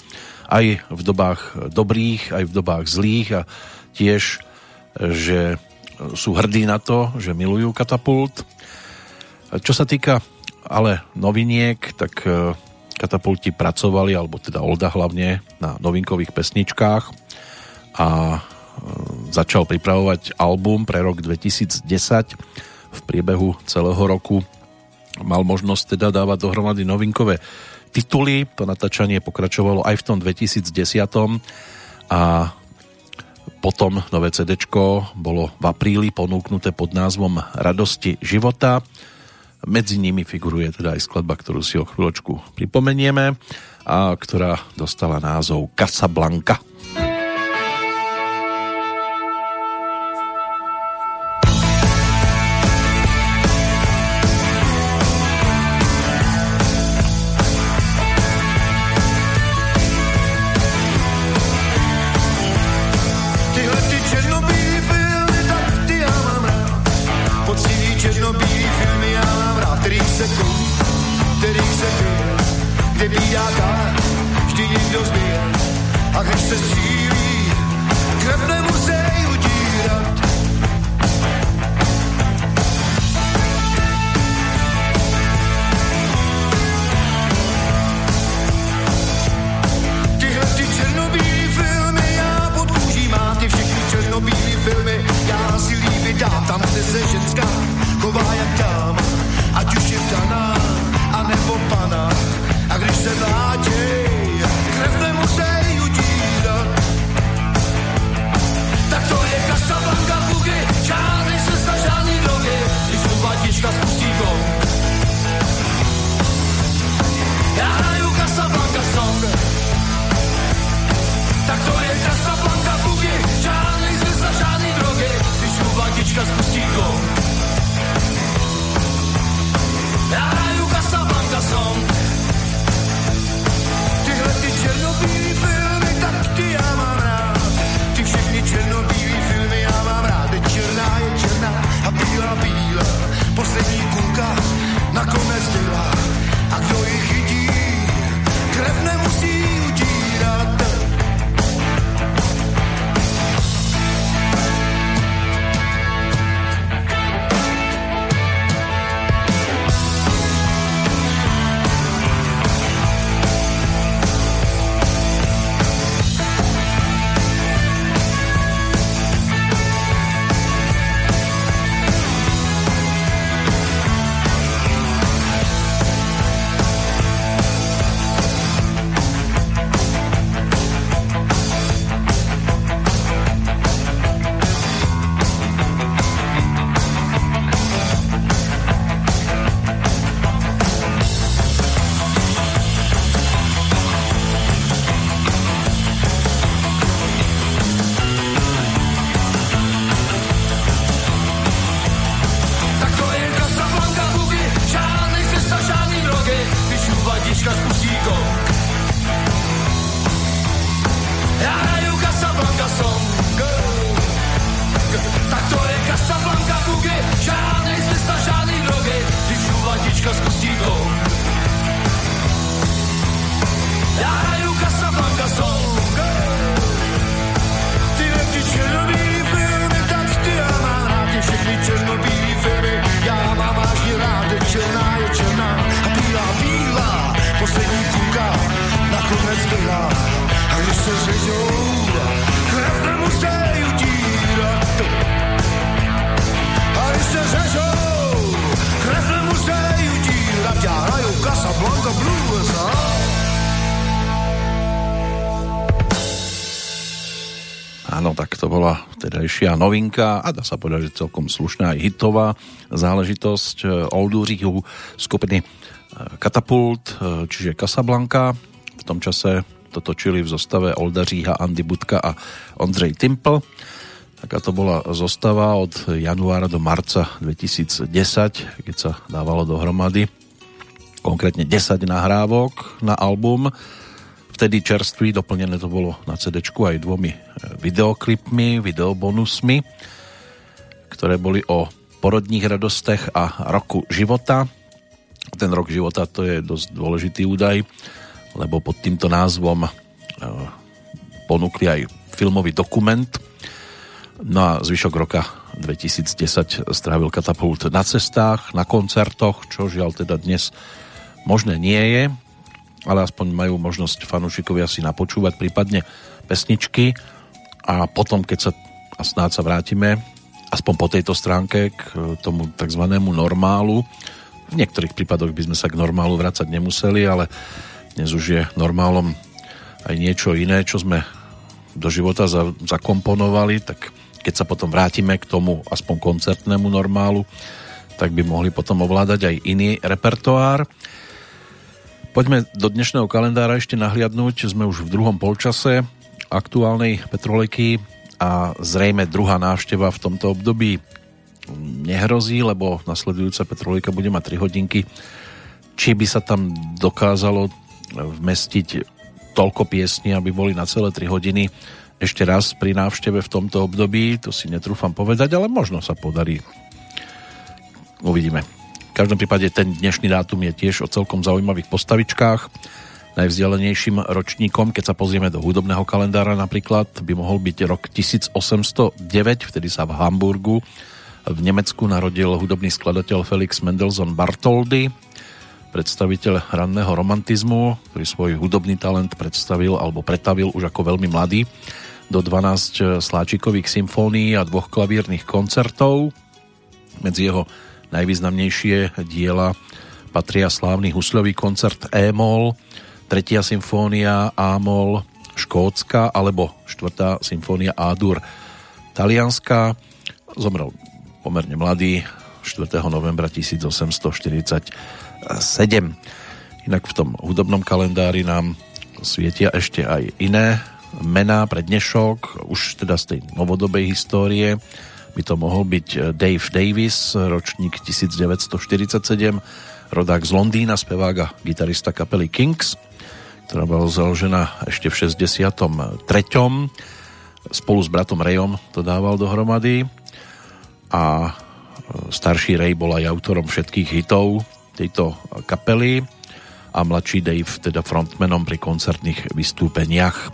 aj v dobách dobrých, aj v dobách zlých a tiež, že sú hrdí na to, že milujú Katapult. Čo sa týka ale noviniek, tak e, katapulti pracovali, alebo teda Olda hlavne, na novinkových pesničkách a e, začal pripravovať album pre rok 2010. V priebehu celého roku mal možnosť teda dávať dohromady novinkové tituly. To natáčanie pokračovalo aj v tom 2010. A potom nové CD bolo v apríli ponúknuté pod názvom Radosti života medzi nimi figuruje teda aj skladba, ktorú si o chvíľočku pripomenieme a ktorá dostala názov Casablanca. se vtedajšia novinka a dá sa povedať, že celkom slušná aj hitová záležitosť e, Oldúřichu skupiny e, Katapult, e, čiže Casablanca. V tom čase to točili v zostave Olda Andy Budka a Ondřej Timpl. Taká to bola zostava od januára do marca 2010, keď sa dávalo dohromady konkrétne 10 nahrávok na album vtedy čerstvý, doplnené to bolo na cd aj dvomi e, videoklipmi, videobonusmi, ktoré boli o porodních radostech a roku života. Ten rok života to je dosť dôležitý údaj, lebo pod týmto názvom e, ponúkli aj filmový dokument. No a zvyšok roka 2010 strávil katapult na cestách, na koncertoch, čo žiaľ teda dnes možné nie je, ale aspoň majú možnosť fanúšikovia si napočúvať prípadne pesničky a potom, keď sa a snáď sa vrátime aspoň po tejto stránke k tomu tzv. normálu. V niektorých prípadoch by sme sa k normálu vrácať nemuseli, ale dnes už je normálom aj niečo iné, čo sme do života za, zakomponovali, tak keď sa potom vrátime k tomu aspoň koncertnému normálu, tak by mohli potom ovládať aj iný repertoár. Poďme do dnešného kalendára ešte nahliadnúť. Sme už v druhom polčase aktuálnej Petroleky a zrejme druhá návšteva v tomto období nehrozí, lebo nasledujúca Petrolejka bude mať 3 hodinky. Či by sa tam dokázalo vmestiť toľko piesní, aby boli na celé 3 hodiny ešte raz pri návšteve v tomto období, to si netrúfam povedať, ale možno sa podarí. Uvidíme. V každom prípade ten dnešný dátum je tiež o celkom zaujímavých postavičkách. Najvzdialenejším ročníkom, keď sa pozrieme do hudobného kalendára napríklad, by mohol byť rok 1809, vtedy sa v Hamburgu v Nemecku narodil hudobný skladateľ Felix Mendelssohn Bartholdy, predstaviteľ ranného romantizmu, ktorý svoj hudobný talent predstavil alebo pretavil už ako veľmi mladý do 12 sláčikových symfónií a dvoch klavírnych koncertov. Medzi jeho najvýznamnejšie diela patria slávny husľový koncert E-moll, tretia symfónia A-moll škótska alebo štvrtá symfónia A-dur talianská. Zomrel pomerne mladý 4. novembra 1847. Inak v tom hudobnom kalendári nám svietia ešte aj iné mená pre dnešok, už teda z tej novodobej histórie by to mohol byť Dave Davis, ročník 1947, rodák z Londýna, spevák a gitarista kapely Kings, ktorá bola založená ešte v 63. Spolu s bratom Rayom to dával dohromady a e, starší Ray bol aj autorom všetkých hitov tejto kapely a mladší Dave teda frontmanom pri koncertných vystúpeniach.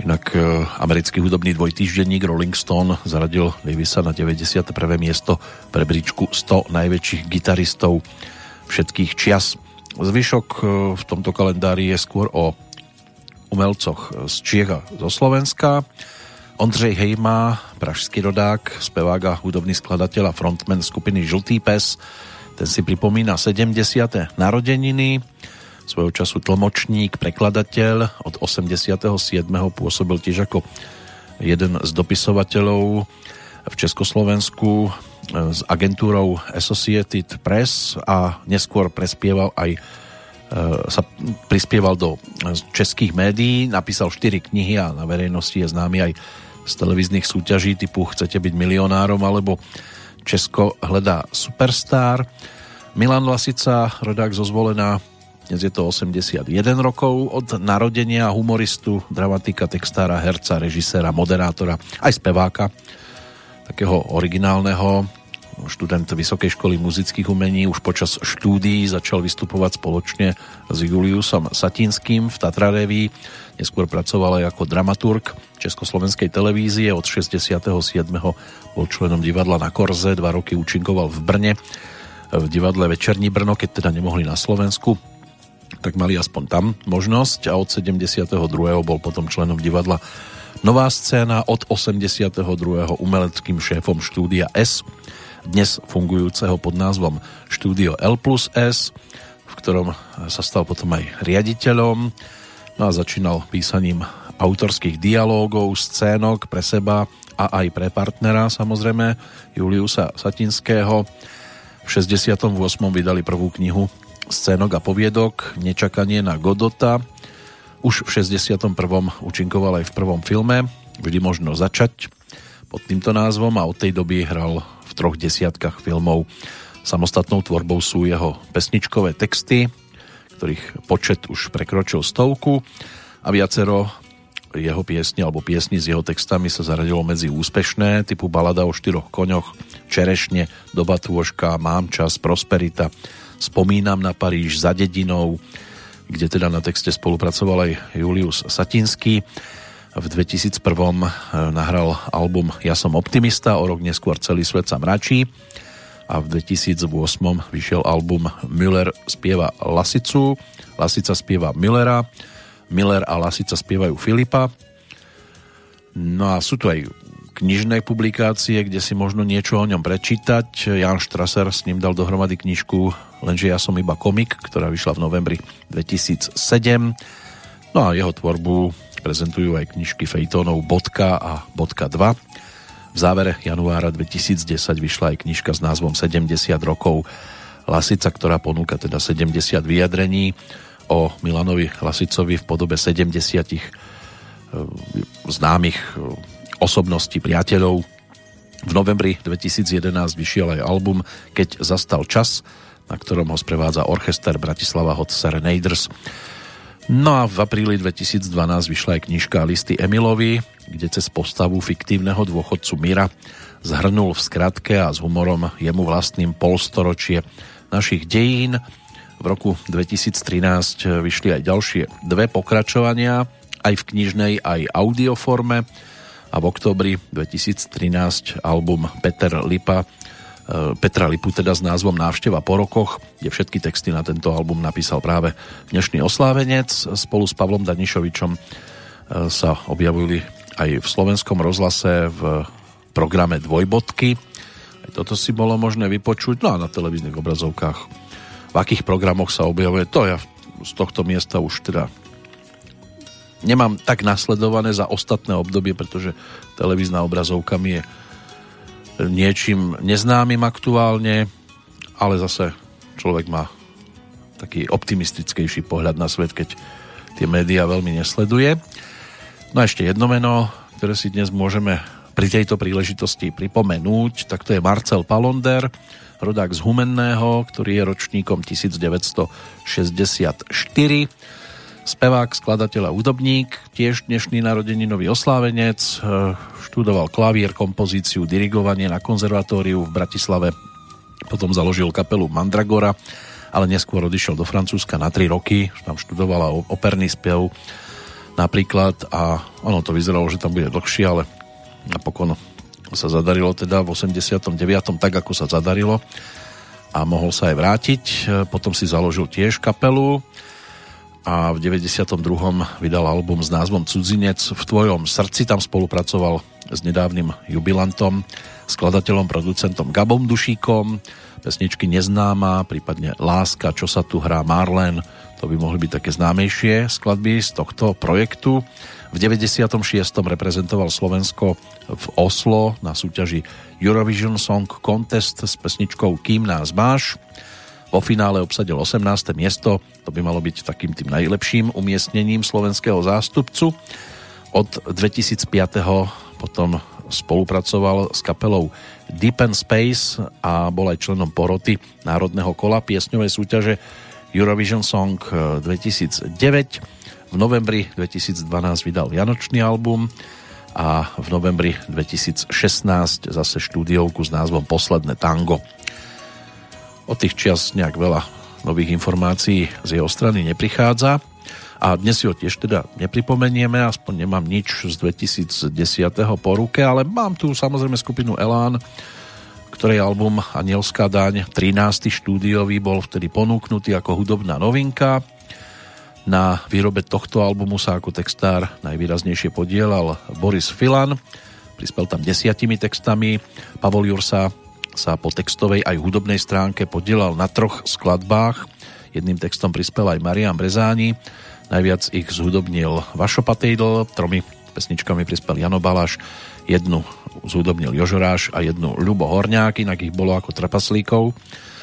Inak e, americký hudobný dvojtýždenník Rolling Stone zaradil Davisa na 91. miesto pre bričku 100 najväčších gitaristov všetkých čias. Zvyšok e, v tomto kalendári je skôr o umelcoch z Čiech a zo Slovenska. Ondřej Hejma, pražský rodák, spevák a hudobný skladateľ a frontman skupiny Žltý pes, ten si pripomína 70. narodeniny svojho času tlmočník, prekladateľ. Od 87. pôsobil tiež ako jeden z dopisovateľov v Československu e, s agentúrou Associated Press a neskôr prespieval aj e, sa prispieval do českých médií, napísal 4 knihy a na verejnosti je známy aj z televíznych súťaží typu Chcete byť milionárom alebo Česko hledá superstar. Milan Lasica, rodák zo zvolená, dnes je to 81 rokov od narodenia humoristu, dramatika, textára, herca, režiséra, moderátora, aj speváka, takého originálneho študent Vysokej školy muzických umení už počas štúdií začal vystupovať spoločne s Juliusom Satinským v Tatrareví. Neskôr pracoval aj ako dramaturg Československej televízie. Od 67. bol členom divadla na Korze, dva roky účinkoval v Brne v divadle Večerní Brno, keď teda nemohli na Slovensku tak mali aspoň tam možnosť a od 72. bol potom členom divadla Nová scéna, od 82. umeleckým šéfom štúdia S, dnes fungujúceho pod názvom Štúdio L plus S, v ktorom sa stal potom aj riaditeľom no a začínal písaním autorských dialógov, scénok pre seba a aj pre partnera samozrejme Juliusa Satinského. V 68. vydali prvú knihu scénok a poviedok Nečakanie na Godota. Už v 61. účinkoval aj v prvom filme Vždy možno začať pod týmto názvom a od tej doby hral v troch desiatkách filmov. Samostatnou tvorbou sú jeho pesničkové texty, ktorých počet už prekročil stovku a viacero jeho piesni alebo piesni s jeho textami sa zaradilo medzi úspešné typu balada o štyroch koňoch, Čerešne, Doba tôžka, Mám čas, Prosperita, Spomínam na Paríž za dedinou, kde teda na texte spolupracoval aj Julius Satinský. V 2001 eh, nahral album Ja som optimista, o rok neskôr Celý svet sa mračí a v 2008 vyšiel album Müller spieva Lasicu, Lasica spieva Müllera, Miller a Lasica spievajú Filipa. No a sú tu aj knižné publikácie, kde si možno niečo o ňom prečítať. Jan Strasser s ním dal dohromady knižku Lenže ja som iba komik, ktorá vyšla v novembri 2007. No a jeho tvorbu prezentujú aj knižky Fejtónov Bodka a Bodka 2. V závere januára 2010 vyšla aj knižka s názvom 70 rokov Lasica, ktorá ponúka teda 70 vyjadrení o Milanovi Lasicovi v podobe 70 e, známych e, osobnosti priateľov. V novembri 2011 vyšiel aj album Keď zastal čas, na ktorom ho sprevádza orchester Bratislava Hot Serenaders. No a v apríli 2012 vyšla aj knižka Listy Emilovi, kde cez postavu fiktívneho dôchodcu Mira zhrnul v skratke a s humorom jemu vlastným polstoročie našich dejín. V roku 2013 vyšli aj ďalšie dve pokračovania, aj v knižnej, aj audioforme a v oktobri 2013 album Peter Lipa e, Petra Lipu teda s názvom Návšteva po rokoch, kde všetky texty na tento album napísal práve dnešný oslávenec. Spolu s Pavlom Danišovičom e, sa objavili aj v slovenskom rozhlase v programe Dvojbodky. Aj toto si bolo možné vypočuť, no a na televíznych obrazovkách v akých programoch sa objavuje, to ja z tohto miesta už teda nemám tak nasledované za ostatné obdobie, pretože televízna obrazovka mi je niečím neznámym aktuálne, ale zase človek má taký optimistickejší pohľad na svet, keď tie médiá veľmi nesleduje. No a ešte jedno meno, ktoré si dnes môžeme pri tejto príležitosti pripomenúť, tak to je Marcel Palonder, rodák z Humenného, ktorý je ročníkom 1964. Spevák, skladateľ a údobník, tiež dnešný narodeninový oslávenec, e, študoval klavír, kompozíciu, dirigovanie na konzervatóriu v Bratislave, potom založil kapelu Mandragora, ale neskôr odišiel do Francúzska na 3 roky, tam študovala operný spev napríklad a ono to vyzeralo, že tam bude dlhšie, ale napokon sa zadarilo teda v 89. tak, ako sa zadarilo a mohol sa aj vrátiť. Potom si založil tiež kapelu a v 92. vydal album s názvom Cudzinec v tvojom srdci. Tam spolupracoval s nedávnym jubilantom, skladateľom, producentom Gabom Dušíkom, pesničky Neznáma, prípadne Láska, čo sa tu hrá Marlen, to by mohli byť také známejšie skladby z tohto projektu. V 96. reprezentoval Slovensko v Oslo na súťaži Eurovision Song Contest s pesničkou Kým nás máš. Vo finále obsadil 18. miesto, to by malo byť takým tým najlepším umiestnením slovenského zástupcu. Od 2005. potom spolupracoval s kapelou Deep and Space a bol aj členom poroty Národného kola piesňovej súťaže Eurovision Song 2009 v novembri 2012 vydal Vianočný album a v novembri 2016 zase štúdiovku s názvom Posledné tango. Od tých čias nejak veľa nových informácií z jeho strany neprichádza a dnes si ho tiež teda nepripomenieme, aspoň nemám nič z 2010. po ruke, ale mám tu samozrejme skupinu Elán, ktorej album Anielská daň 13. štúdiový bol vtedy ponúknutý ako hudobná novinka na výrobe tohto albumu sa ako textár najvýraznejšie podielal Boris Filan, prispel tam desiatimi textami, Pavol Jursa sa po textovej aj hudobnej stránke podielal na troch skladbách, jedným textom prispel aj Marian Brezáni, najviac ich zhudobnil Vašo Patejdl, tromi pesničkami prispel Jano Balaš, jednu zhudobnil Jožoráš a jednu Ľubo Horňák, inak ich bolo ako trpaslíkov.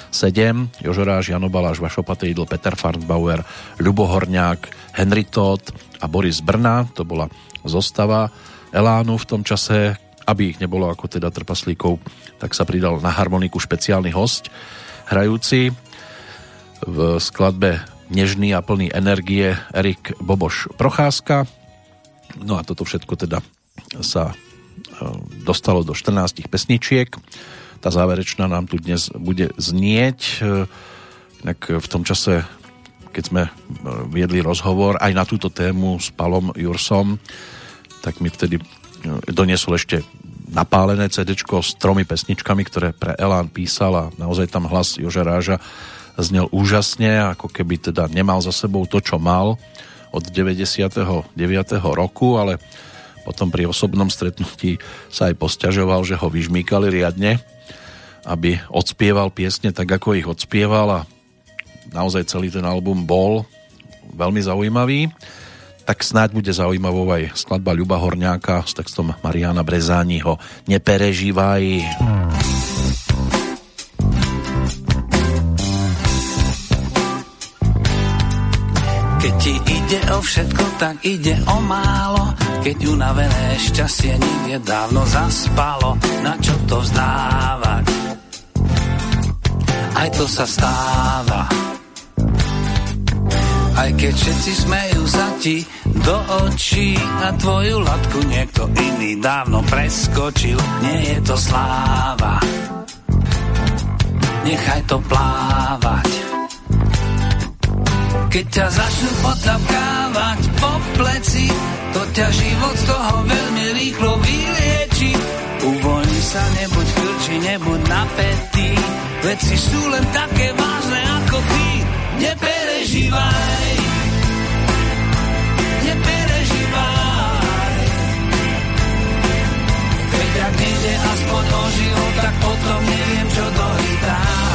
7, Jožoráš, Jano Baláš, Vašo Patejdl, Peter Farnbauer, Ľubo Horňák, Henry Todd a Boris Brna, to bola zostava Elánu v tom čase, aby ich nebolo ako teda trpaslíkov, tak sa pridal na harmoniku špeciálny host, hrajúci v skladbe Nežný a plný energie Erik Boboš Procházka. No a toto všetko teda sa e, dostalo do 14 pesničiek tá záverečná nám tu dnes bude znieť. Tak v tom čase, keď sme e, viedli rozhovor aj na túto tému s Palom Jursom, tak mi vtedy e, doniesol ešte napálené CD s tromi pesničkami, ktoré pre Elán písal a naozaj tam hlas Joža Ráža znel úžasne, ako keby teda nemal za sebou to, čo mal od 99. roku, ale potom pri osobnom stretnutí sa aj posťažoval, že ho vyžmýkali riadne aby odspieval piesne tak, ako ich odspieval a naozaj celý ten album bol veľmi zaujímavý. Tak snáď bude zaujímavou aj skladba Ľuba Horňáka s textom Mariana Brezániho Neperežívaj. Keď ti ide o všetko, tak ide o málo. Keď unavené šťastie niekde dávno zaspalo, na čo to vzdávať? aj to sa stáva. Aj keď všetci smejú sa ti do očí a tvoju latku niekto iný dávno preskočil, nie je to sláva. Nechaj to plávať. Keď ťa začnú potlapkávať po pleci, to ťa život z toho veľmi rýchlo vylieči. Uvoľni sa, nebuď krči, nebuď napätý, veci sú len také vážne ako ty. Neperežívaj, neperežívaj. Keď ak nejde aspoň o život, tak potom neviem, čo dohýtáš.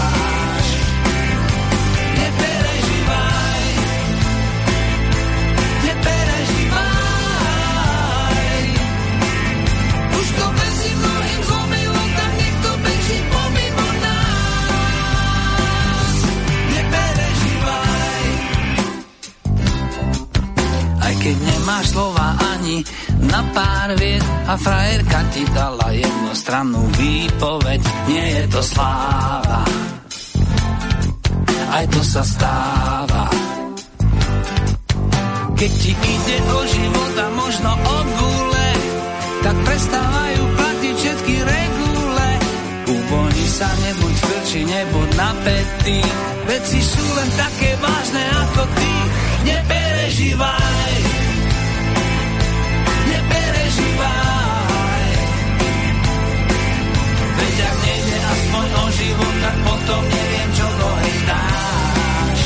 Slova ani na pár viet a frajerka ti dala jednostrannú výpoveď. Nie je to sláva, aj to sa stáva. Keď ti ide o život a možno o gule, tak prestávajú platiť všetky regule. Uvoľni sa, nebuď krči, nebuď napätý, veci sú len také vážne ako ty. Neperežívaj. Ak nejde aspoň o život, tak potom neviem, čo hej dáš.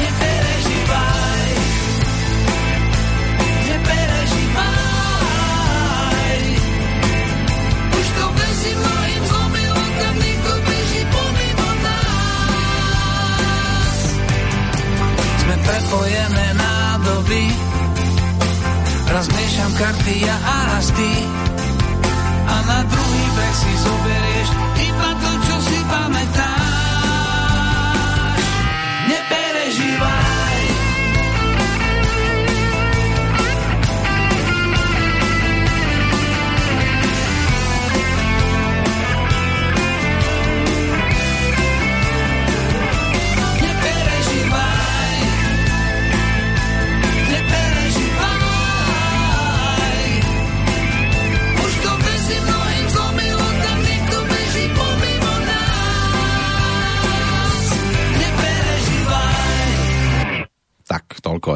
Neperežívaj, neperežívaj. Už to beží mojim omylom, tam niekto beží pomimo nás. Sme prepojené nádoby, raz miešam karty ja a raz ty. Na druhý breh si zoberieš iba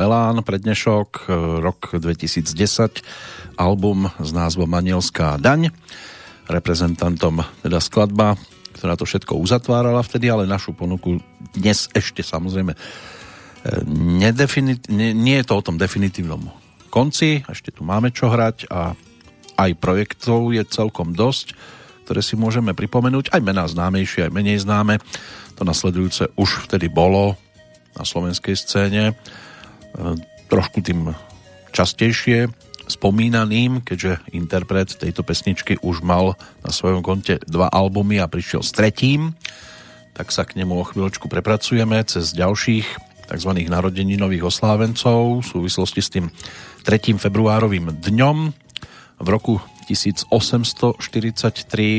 Elán pre dnešok, e, rok 2010, album s názvom Anielská daň. Reprezentantom teda skladba, ktorá to všetko uzatvárala vtedy, ale našu ponuku dnes ešte samozrejme e, nedefinit- nie, nie je to o tom definitívnom konci, ešte tu máme čo hrať a aj projektov je celkom dosť, ktoré si môžeme pripomenúť, aj mená známejšie, aj menej známe. To nasledujúce už vtedy bolo na slovenskej scéne. E, trošku tým častejšie spomínaným, keďže interpret tejto pesničky už mal na svojom konte dva albumy a prišiel s tretím, tak sa k nemu o chvíľočku prepracujeme cez ďalších tzv. narodeninových oslávencov v súvislosti s tým 3. februárovým dňom. V roku 1843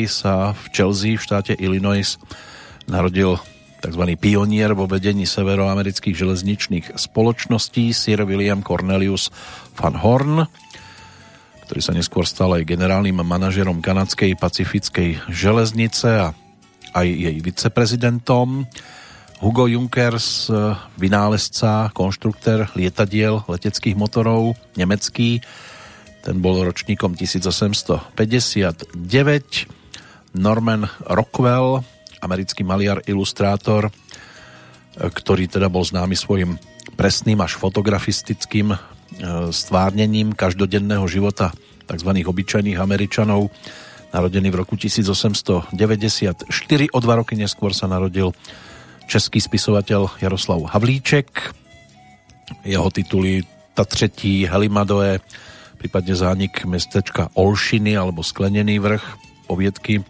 sa v Chelsea v štáte Illinois narodil tzv. pionier vo vedení severoamerických železničných spoločností Sir William Cornelius van Horn, ktorý sa neskôr stal aj generálnym manažerom kanadskej pacifickej železnice a aj jej viceprezidentom. Hugo Junkers, vynálezca, konštruktér lietadiel leteckých motorov, nemecký, ten bol ročníkom 1859. Norman Rockwell, americký maliar, ilustrátor, ktorý teda bol známy svojim presným až fotografistickým e, stvárnením každodenného života tzv. obyčajných Američanov, narodený v roku 1894. O dva roky neskôr sa narodil český spisovateľ Jaroslav Havlíček. Jeho tituly Ta třetí, Helimadoe, prípadne zánik mestečka Olšiny alebo Sklenený vrch, poviedky,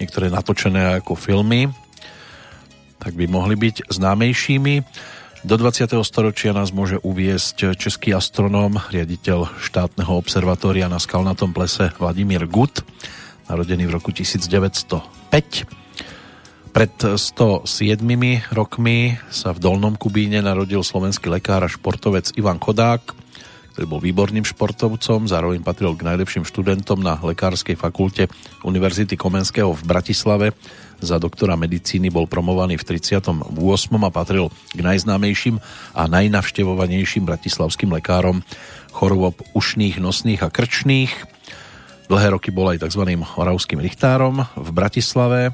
niektoré natočené ako filmy, tak by mohli byť známejšími. Do 20. storočia nás môže uviesť český astronóm, riaditeľ štátneho observatória na skalnatom plese Vladimír Gut, narodený v roku 1905. Pred 107 rokmi sa v Dolnom Kubíne narodil slovenský lekár a športovec Ivan Kodák, ktorý bol výborným športovcom, zároveň patril k najlepším študentom na Lekárskej fakulte Univerzity Komenského v Bratislave. Za doktora medicíny bol promovaný v 38. a patril k najznámejším a najnavštevovanejším bratislavským lekárom chorôb ušných, nosných a krčných. Dlhé roky bol aj tzv. oravským richtárom v Bratislave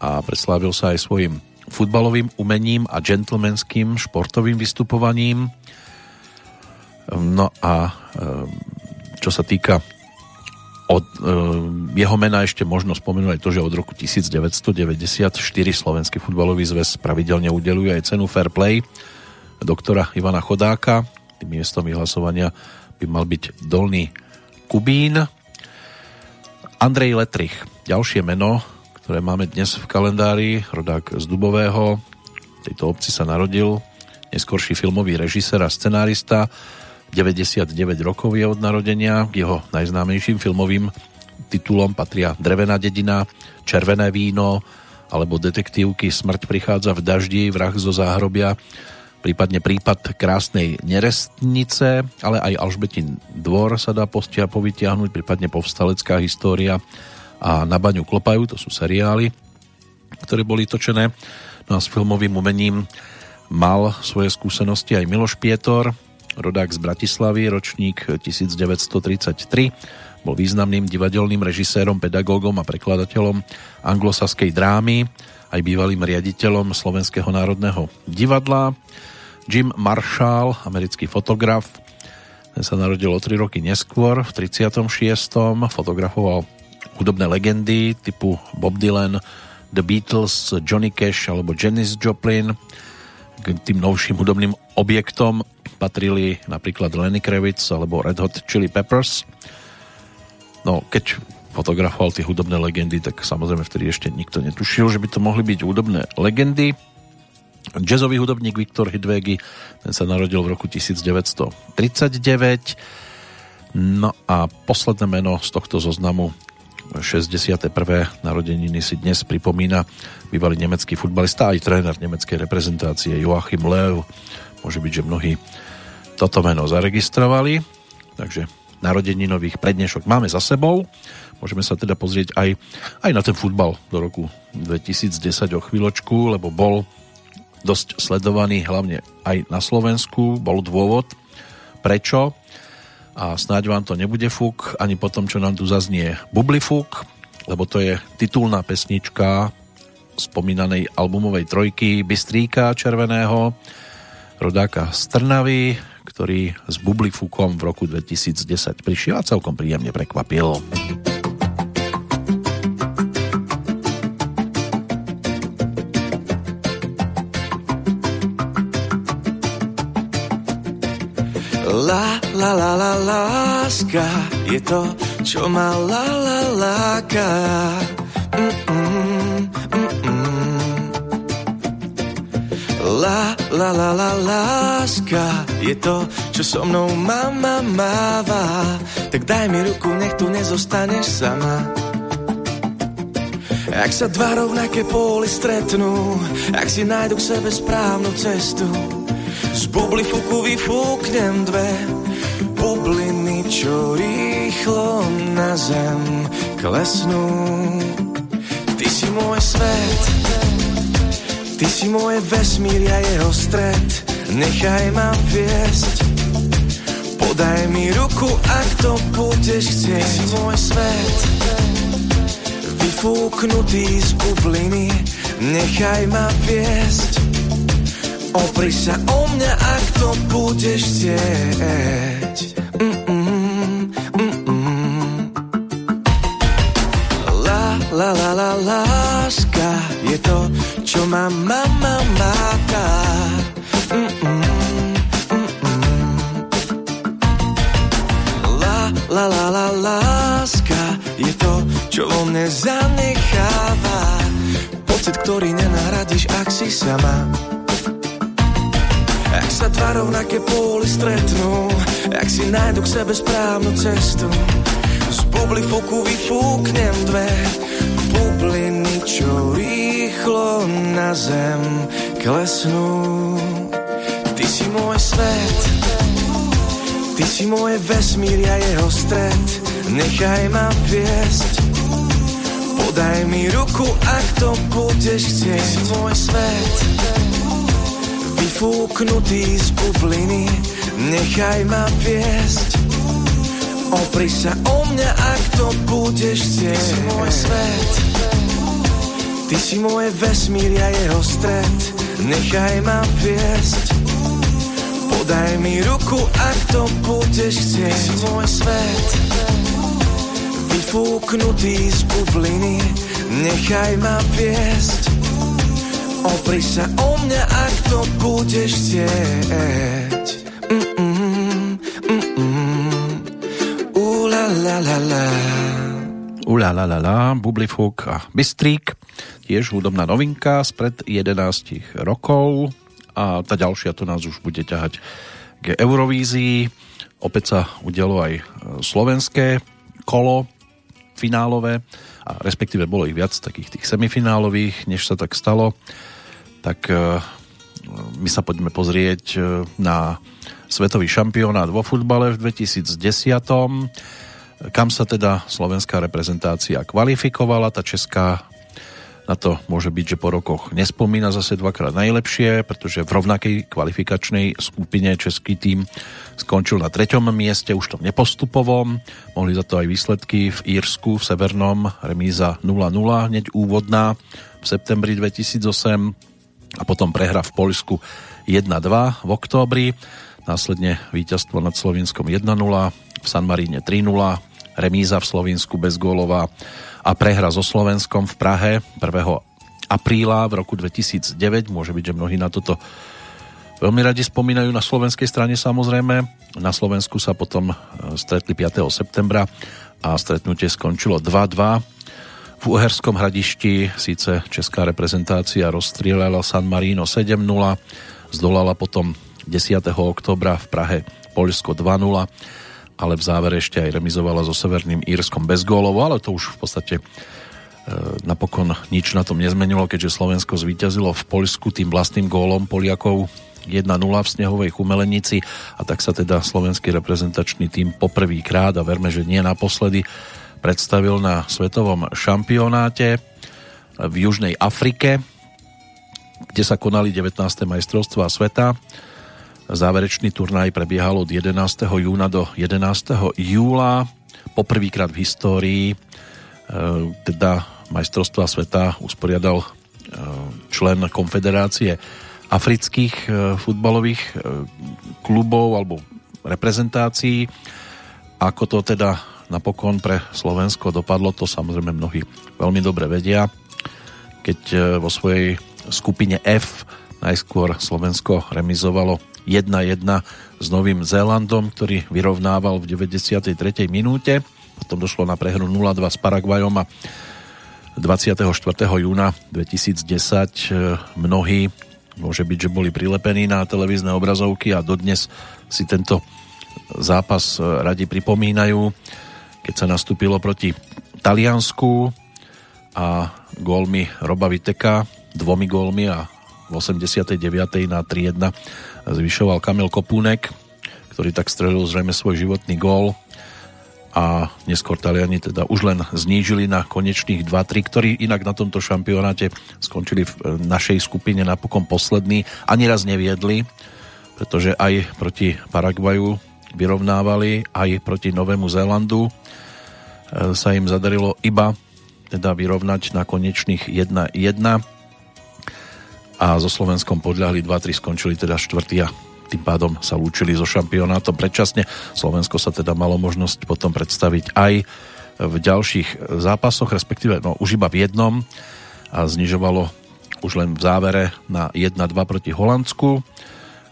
a preslávil sa aj svojim futbalovým umením a gentlemanským športovým vystupovaním. No a čo sa týka od jeho mena ešte možno spomenúť aj to, že od roku 1994 Slovenský futbalový zväz pravidelne udeluje aj cenu Fair Play doktora Ivana Chodáka. Tým miestom vyhlasovania by mal byť Dolný Kubín. Andrej Letrich, ďalšie meno, ktoré máme dnes v kalendári, rodák z Dubového. V tejto obci sa narodil neskorší filmový režisér a scenárista, 99 rokov je od narodenia, k jeho najznámejším filmovým titulom patria Drevená dedina, Červené víno alebo detektívky Smrť prichádza v daždi, Vrah zo záhrobia, prípadne prípad krásnej nerestnice, ale aj Alžbetin dvor sa dá postia povytiahnuť, prípadne povstalecká história a Na baňu klopajú, to sú seriály, ktoré boli točené. No a s filmovým umením mal svoje skúsenosti aj Miloš Pietor, rodák z Bratislavy, ročník 1933, bol významným divadelným režisérom, pedagógom a prekladateľom anglosaskej drámy, aj bývalým riaditeľom Slovenského národného divadla. Jim Marshall, americký fotograf, ten sa narodil o 3 roky neskôr, v 36. fotografoval hudobné legendy typu Bob Dylan, The Beatles, Johnny Cash alebo Janis Joplin. K tým novším hudobným objektom patrili napríklad Lenny Kravitz alebo Red Hot Chili Peppers. No, keď fotografoval tie hudobné legendy, tak samozrejme vtedy ešte nikto netušil, že by to mohli byť hudobné legendy. Jazzový hudobník Viktor Hidvegi, ten sa narodil v roku 1939. No a posledné meno z tohto zoznamu 61. narodeniny si dnes pripomína bývalý nemecký futbalista aj tréner nemeckej reprezentácie Joachim Löw. Môže byť, že mnohí toto meno zaregistrovali, takže narodeninových prednešok máme za sebou. Môžeme sa teda pozrieť aj, aj na ten futbal do roku 2010 o chvíľočku, lebo bol dosť sledovaný hlavne aj na Slovensku. Bol dôvod, prečo a snáď vám to nebude fúk, ani po tom, čo nám tu zaznie Bublifúk, lebo to je titulná pesnička spomínanej albumovej trojky Bystríka Červeného, rodáka z ktorý s Bublifúkom v roku 2010 prišiel a celkom príjemne prekvapil. La, la, la, la, láska je to, čo ma la, la, láka. Mm-mm, mm-mm. La, la, la, la, láska je to, čo so mnou mama máva. Tak daj mi ruku, nech tu nezostaneš sama. Ak sa dva rovnaké póly stretnú, ak si nájdu k sebe správnu cestu, z bubli fuku vyfúknem dve bubliny, čo rýchlo na zem klesnú. Ty si môj svet, ty si môj vesmír, ja jeho stred, nechaj ma viesť. Podaj mi ruku, ak to budeš chcieť. Ty si môj svet, vyfúknutý z bubliny, nechaj ma viesť. Opri sa o mňa, ak to budeš chcieť. Ktorý nenahradíš, ak si sama. Ak sa dva rovnaké póly stretnú, ak si nájdu k sebe správnu cestu, z bubli fuku vyfúknem dve bubliny, čo rýchlo na zem klesnú. Ty si môj svet, ty si môj vesmír, ja jeho stred, nechaj ma viesť. Podaj mi ruku, ak to budeš chcieť. Si môj svet, vyfúknutý z bubliny, nechaj ma viesť. Opri sa o mňa, ak to budeš chcieť. Si môj svet, ty si môj vesmír, ja jeho stred, nechaj ma viesť. Podaj mi ruku, ak to budeš chcieť. Si môj svet, vyfúknutý z bubliny, nechaj ma viesť. Opri sa o mňa, ak to budeš chcieť. Mm-mm. Ula la la la, Bublifúk a Bystrík, tiež hudobná novinka spred 11 rokov a tá ďalšia to nás už bude ťahať k Eurovízii. Opäť sa udialo aj slovenské kolo finálové, a respektíve bolo ich viac takých tých semifinálových, než sa tak stalo. Tak e, my sa poďme pozrieť e, na svetový šampionát vo futbale v 2010 kam sa teda slovenská reprezentácia kvalifikovala. Tá česká na to môže byť, že po rokoch nespomína zase dvakrát najlepšie, pretože v rovnakej kvalifikačnej skupine český tým skončil na treťom mieste, už tom nepostupovom. Mohli za to aj výsledky v Írsku, v Severnom, remíza 0-0, hneď úvodná v septembri 2008 a potom prehra v Poľsku 1-2 v októbri. Následne víťazstvo nad Slovenskom 1-0, v San Maríne 3-0, remíza v Slovensku bez gólova a prehra so Slovenskom v Prahe 1. apríla v roku 2009. Môže byť, že mnohí na toto veľmi radi spomínajú na slovenskej strane samozrejme. Na Slovensku sa potom e, stretli 5. septembra a stretnutie skončilo 2-2. V Uherskom hradišti síce česká reprezentácia rozstrieľala San Marino 7-0, zdolala potom 10. oktobra v Prahe Poľsko 2-0, ale v závere ešte aj remizovala so Severným Írskom bez gólovo, ale to už v podstate e, napokon nič na tom nezmenilo, keďže Slovensko zvíťazilo v Poľsku tým vlastným gólom Poliakov 1-0 v snehovej chumelenici a tak sa teda slovenský reprezentačný tým poprvýkrát a verme, že nie naposledy predstavil na svetovom šampionáte v Južnej Afrike, kde sa konali 19. majstrovstvá sveta Záverečný turnaj prebiehal od 11. júna do 11. júla. Poprvýkrát v histórii e, teda majstrovstva sveta usporiadal e, člen Konfederácie afrických e, futbalových klubov alebo reprezentácií. Ako to teda napokon pre Slovensko dopadlo, to samozrejme mnohí veľmi dobre vedia. Keď vo svojej skupine F najskôr Slovensko remizovalo 1-1 s Novým Zélandom, ktorý vyrovnával v 93. minúte. Potom došlo na prehru 0-2 s Paraguajom a 24. júna 2010 e, mnohí môže byť, že boli prilepení na televízne obrazovky a dodnes si tento zápas e, radi pripomínajú, keď sa nastúpilo proti Taliansku a gólmi Roba Viteka, dvomi gólmi a v 89. na 3-1 zvyšoval Kamil Kopúnek, ktorý tak strelil zrejme svoj životný gól. A neskôr Taliani teda už len znížili na konečných 2-3, ktorí inak na tomto šampionáte skončili v e, našej skupine napokon poslední, ani raz neviedli, pretože aj proti Paraguaju vyrovnávali, aj proti Novému Zélandu. E, sa im zadarilo iba teda vyrovnať na konečných 1-1 a so Slovenskom podľahli 2-3, skončili teda štvrtý a tým pádom sa lúčili so šampionátom predčasne. Slovensko sa teda malo možnosť potom predstaviť aj v ďalších zápasoch, respektíve no, už iba v jednom a znižovalo už len v závere na 1-2 proti Holandsku,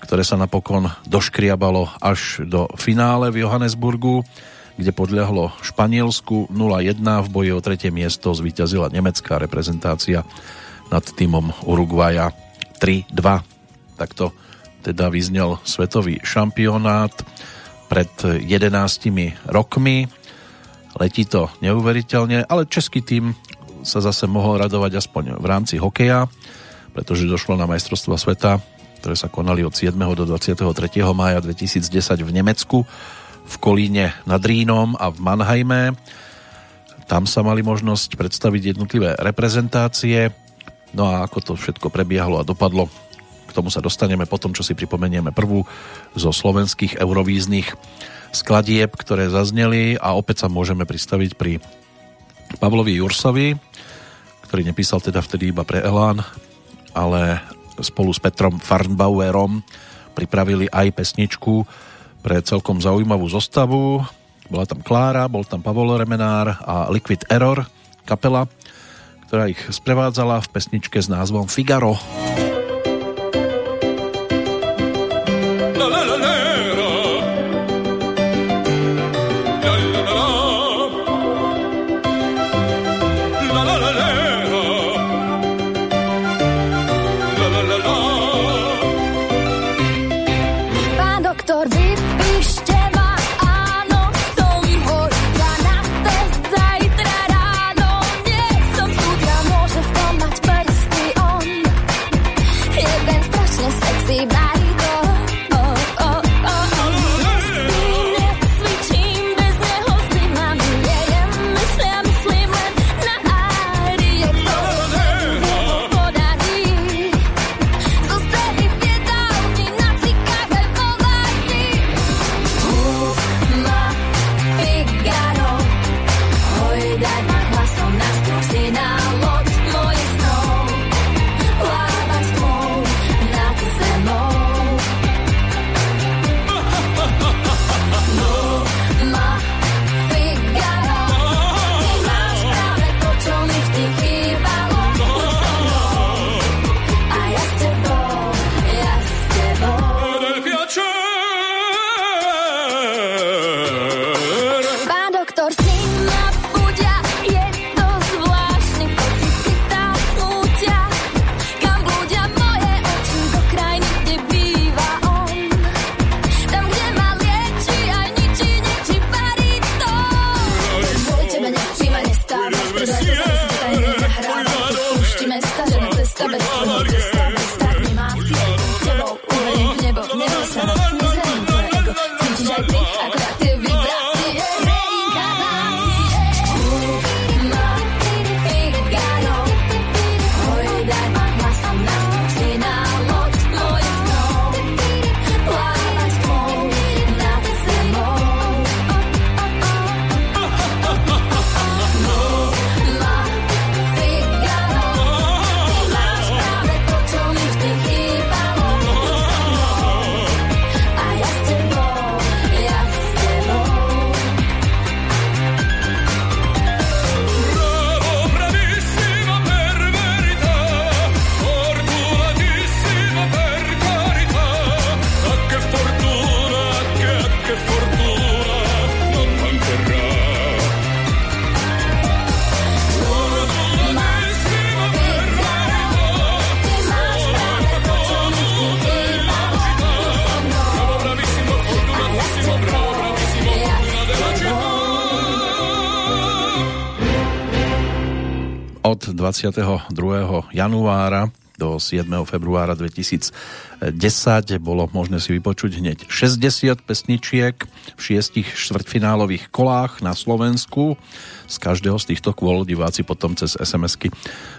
ktoré sa napokon doškriabalo až do finále v Johannesburgu, kde podľahlo Španielsku 0-1 v boji o tretie miesto zvíťazila nemecká reprezentácia nad týmom Uruguaja 3-2. Takto teda vyznel svetový šampionát pred 11 rokmi. Letí to neuveriteľne, ale český tým sa zase mohol radovať aspoň v rámci hokeja, pretože došlo na majstrovstva sveta, ktoré sa konali od 7. do 23. mája 2010 v Nemecku, v Kolíne nad Rínom a v Mannheime. Tam sa mali možnosť predstaviť jednotlivé reprezentácie. No a ako to všetko prebiehalo a dopadlo, k tomu sa dostaneme potom, čo si pripomenieme prvú zo slovenských eurovíznych skladieb, ktoré zazneli a opäť sa môžeme pristaviť pri Pavlovi Jursovi, ktorý nepísal teda vtedy iba pre Elán, ale spolu s Petrom Farnbauerom pripravili aj pesničku pre celkom zaujímavú zostavu. Bola tam Klára, bol tam Pavol Remenár a Liquid Error kapela ktorá ich sprevádzala v pesničke s názvom Figaro. La, 22. januára do 7. februára 2010 bolo možné si vypočuť hneď 60 pesničiek v šiestich štvrťfinálových kolách na Slovensku. Z každého z týchto kôl diváci potom cez SMS-ky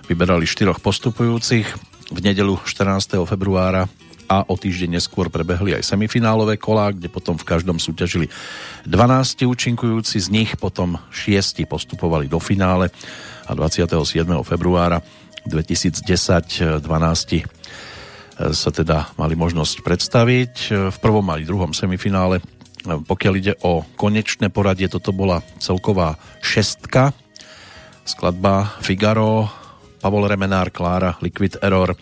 vyberali štyroch postupujúcich. V nedelu 14. februára a o týždeň neskôr prebehli aj semifinálové kolá, kde potom v každom súťažili 12 účinkujúci, z nich potom 6 postupovali do finále a 27. februára 2010 12 sa teda mali možnosť predstaviť. V prvom aj druhom semifinále, pokiaľ ide o konečné poradie, toto bola celková šestka. Skladba Figaro, Pavol Remenár, Klára, Liquid Error,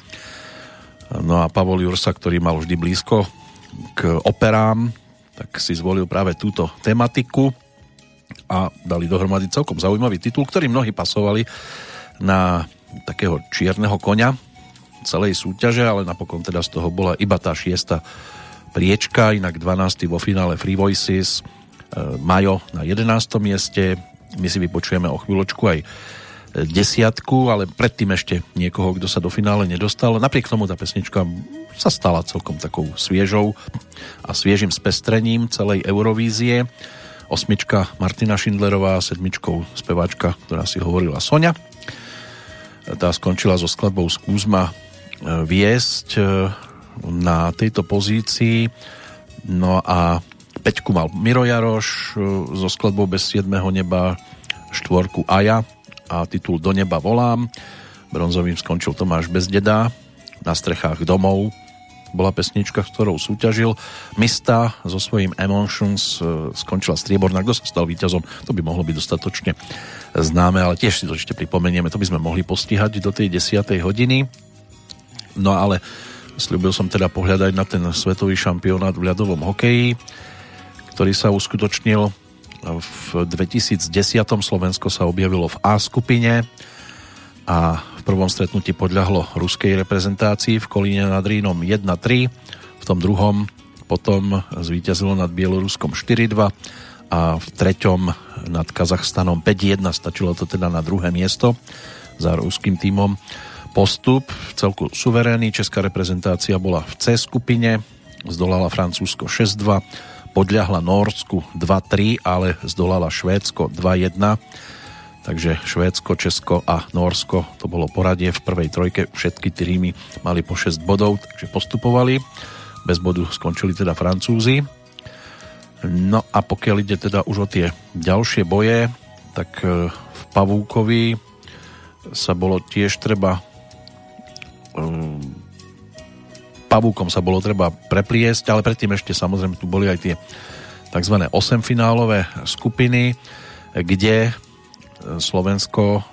No a Pavol Jursa, ktorý mal vždy blízko k operám, tak si zvolil práve túto tematiku a dali dohromady celkom zaujímavý titul, ktorý mnohí pasovali na takého čierneho konia celej súťaže, ale napokon teda z toho bola iba tá šiesta priečka, inak 12. vo finále Free Voices, e, Majo na 11. mieste, my si vypočujeme o chvíľočku aj desiatku, ale predtým ešte niekoho, kto sa do finále nedostal. Napriek tomu tá pesnička sa stala celkom takou sviežou a sviežým spestrením celej Eurovízie. Osmička Martina Schindlerová, sedmičkou speváčka, ktorá si hovorila Sonia. Tá skončila so skladbou Skúzma viesť na tejto pozícii. No a peťku mal Miro Jaroš so skladbou Bez 7. neba, štvorku Aja a titul Do neba volám. Bronzovým skončil Tomáš Bezdeda na strechách domov. Bola pesnička, s ktorou súťažil. Mista so svojím Emotions skončila strieborná. Kto sa stal víťazom, to by mohlo byť dostatočne známe, ale tiež si to ešte pripomenieme. To by sme mohli postihať do tej 10. hodiny. No ale slúbil som teda pohľadať na ten svetový šampionát v ľadovom hokeji, ktorý sa uskutočnil v 2010. Slovensko sa objavilo v A skupine a prvom stretnutí podľahlo ruskej reprezentácii v Kolíne nad Rínom 1-3, v tom druhom potom zvíťazilo nad Bieloruskom 4-2 a v treťom nad Kazachstanom 5-1, stačilo to teda na druhé miesto za ruským tímom. postup v celku suverénny. Česká reprezentácia bola v C skupine, zdolala Francúzsko 6-2, podľahla Norsku 2-3, ale zdolala Švédsko 2-1. Takže Švédsko, Česko a Norsko to bolo poradie v prvej trojke. Všetky týmy mali po 6 bodov, takže postupovali. Bez bodu skončili teda Francúzi. No a pokiaľ ide teda už o tie ďalšie boje, tak e, v Pavúkovi sa bolo tiež treba um, pavúkom sa bolo treba prepliesť, ale predtým ešte samozrejme tu boli aj tie tzv. 8 finálové skupiny, kde Slovensko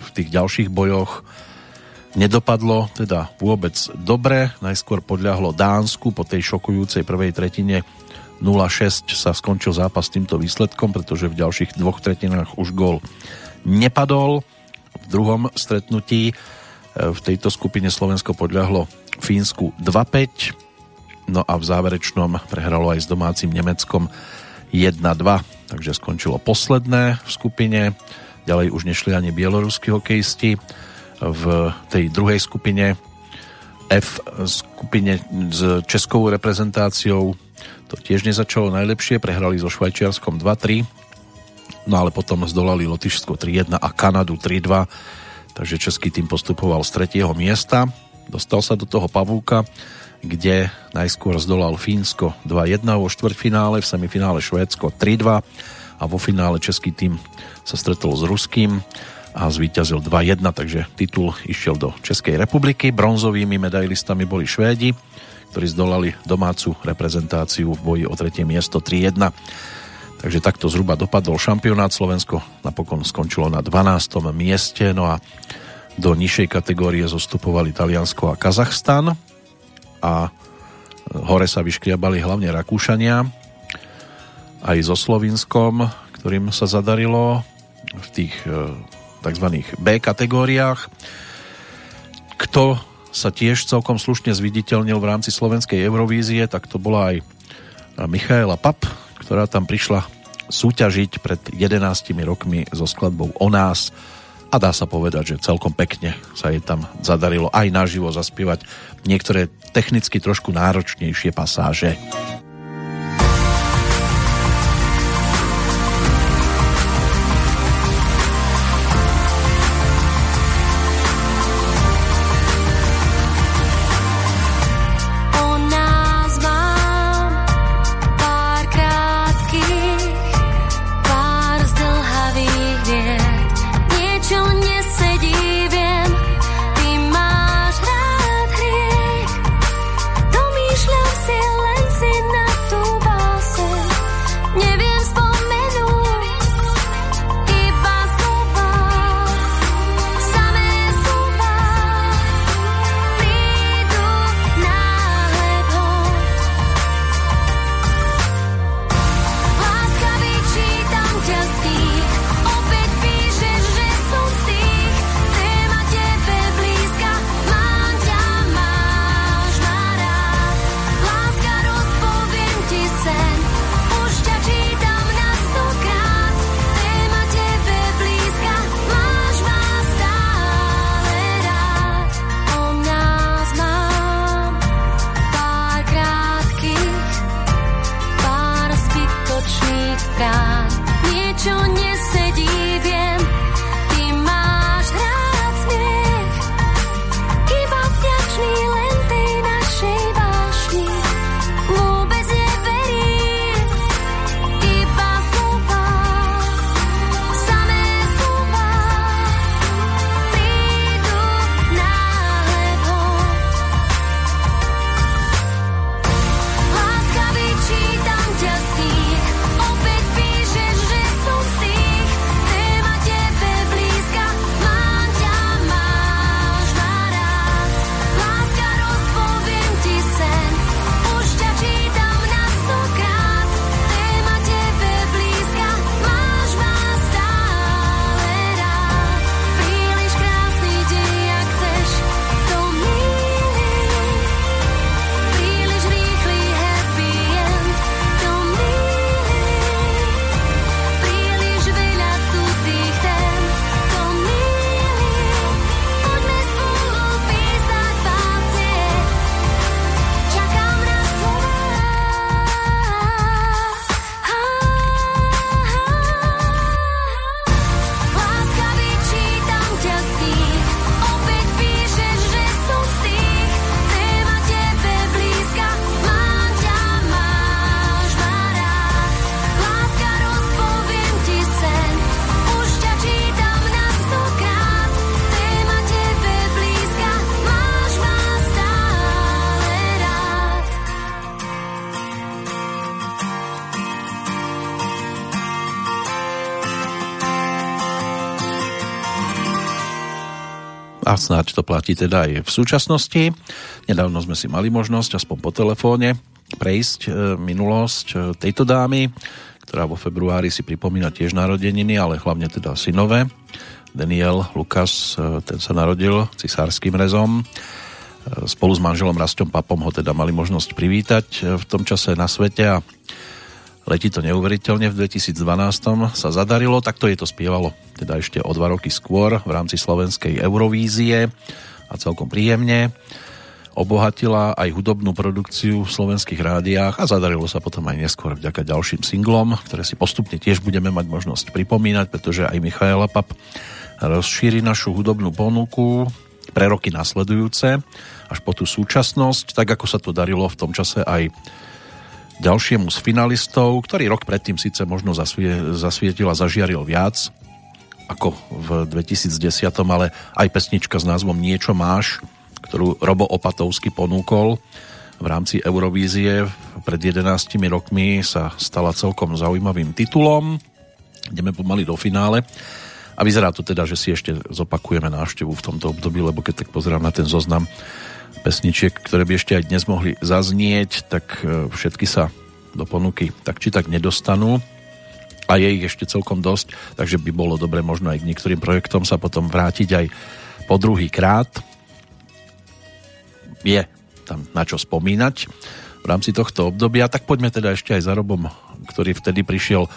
v tých ďalších bojoch nedopadlo teda vôbec dobre. Najskôr podľahlo Dánsku po tej šokujúcej prvej tretine 0-6 sa skončil zápas týmto výsledkom, pretože v ďalších dvoch tretinách už gól nepadol. V druhom stretnutí e, v tejto skupine Slovensko podľahlo Fínsku 2-5, no a v záverečnom prehralo aj s domácim Nemeckom 1-2, takže skončilo posledné v skupine. Ďalej už nešli ani bieloruskí hokejisti. V tej druhej skupine F skupine s českou reprezentáciou to tiež nezačalo najlepšie, prehrali so Švajčiarskom 2-3 no ale potom zdolali Lotyšsko 3-1 a Kanadu 3-2, takže český tým postupoval z tretieho miesta. Dostal sa do toho pavúka, kde najskôr zdolal Fínsko 2-1 vo štvrťfinále, v semifinále Švédsko 3-2 a vo finále český tým sa stretol s Ruským a zvíťazil 2-1, takže titul išiel do Českej republiky. Bronzovými medailistami boli Švédi, ktorí zdolali domácu reprezentáciu v boji o tretie miesto 3-1. Takže takto zhruba dopadol šampionát. Slovensko napokon skončilo na 12. mieste, no a do nižšej kategórie zostupovali Taliansko a Kazachstan a hore sa vyškriabali hlavne Rakúšania aj so Slovinskom, ktorým sa zadarilo v tých e, tzv. B kategóriách. Kto sa tiež celkom slušne zviditeľnil v rámci slovenskej Eurovízie, tak to bola aj Michaela Pap, ktorá tam prišla súťažiť pred 11 rokmi so skladbou O nás a dá sa povedať, že celkom pekne sa jej tam zadarilo aj naživo zaspievať niektoré technicky trošku náročnejšie pasáže. Snáď to platí teda aj v súčasnosti. Nedávno sme si mali možnosť, aspoň po telefóne, prejsť e, minulosť e, tejto dámy, ktorá vo februári si pripomína tiež narodeniny, ale hlavne teda synové. Daniel Lukas, e, ten sa narodil cisárským rezom. Spolu s manželom Rastom Papom ho teda mali možnosť privítať v tom čase na svete a letí to neuveriteľne. V 2012 sa zadarilo, takto je to spievalo teda ešte o dva roky skôr v rámci slovenskej Eurovízie. A celkom príjemne obohatila aj hudobnú produkciu v slovenských rádiách a zadarilo sa potom aj neskôr vďaka ďalším singlom, ktoré si postupne tiež budeme mať možnosť pripomínať, pretože aj Michaela Pap rozšíri našu hudobnú ponuku pre roky nasledujúce až po tú súčasnosť, tak ako sa to darilo v tom čase aj ďalšiemu z finalistov, ktorý rok predtým síce možno zasvie, zasvietil a zažiaril viac ako v 2010, ale aj pesnička s názvom Niečo máš, ktorú Robo Opatovsky ponúkol v rámci Eurovízie pred 11 rokmi sa stala celkom zaujímavým titulom. Ideme pomaly do finále. A vyzerá to teda, že si ešte zopakujeme návštevu v tomto období, lebo keď tak pozerám na ten zoznam, pesničiek, ktoré by ešte aj dnes mohli zaznieť, tak e, všetky sa do ponuky tak či tak nedostanú a je ich ešte celkom dosť, takže by bolo dobre možno aj k niektorým projektom sa potom vrátiť aj po druhý krát. Je tam na čo spomínať v rámci tohto obdobia, tak poďme teda ešte aj za Robom, ktorý vtedy prišiel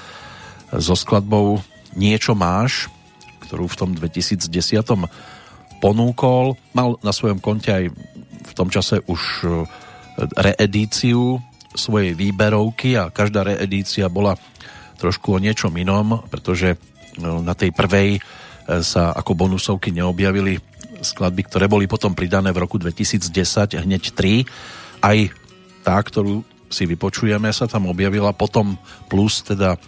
so skladbou Niečo máš, ktorú v tom 2010 ponúkol. Mal na svojom konte aj tom čase už e, reedíciu svojej výberovky a každá reedícia bola trošku o niečom inom, pretože no, na tej prvej e, sa ako bonusovky neobjavili skladby, ktoré boli potom pridané v roku 2010, hneď tri. Aj tá, ktorú si vypočujeme, sa tam objavila potom plus teda e,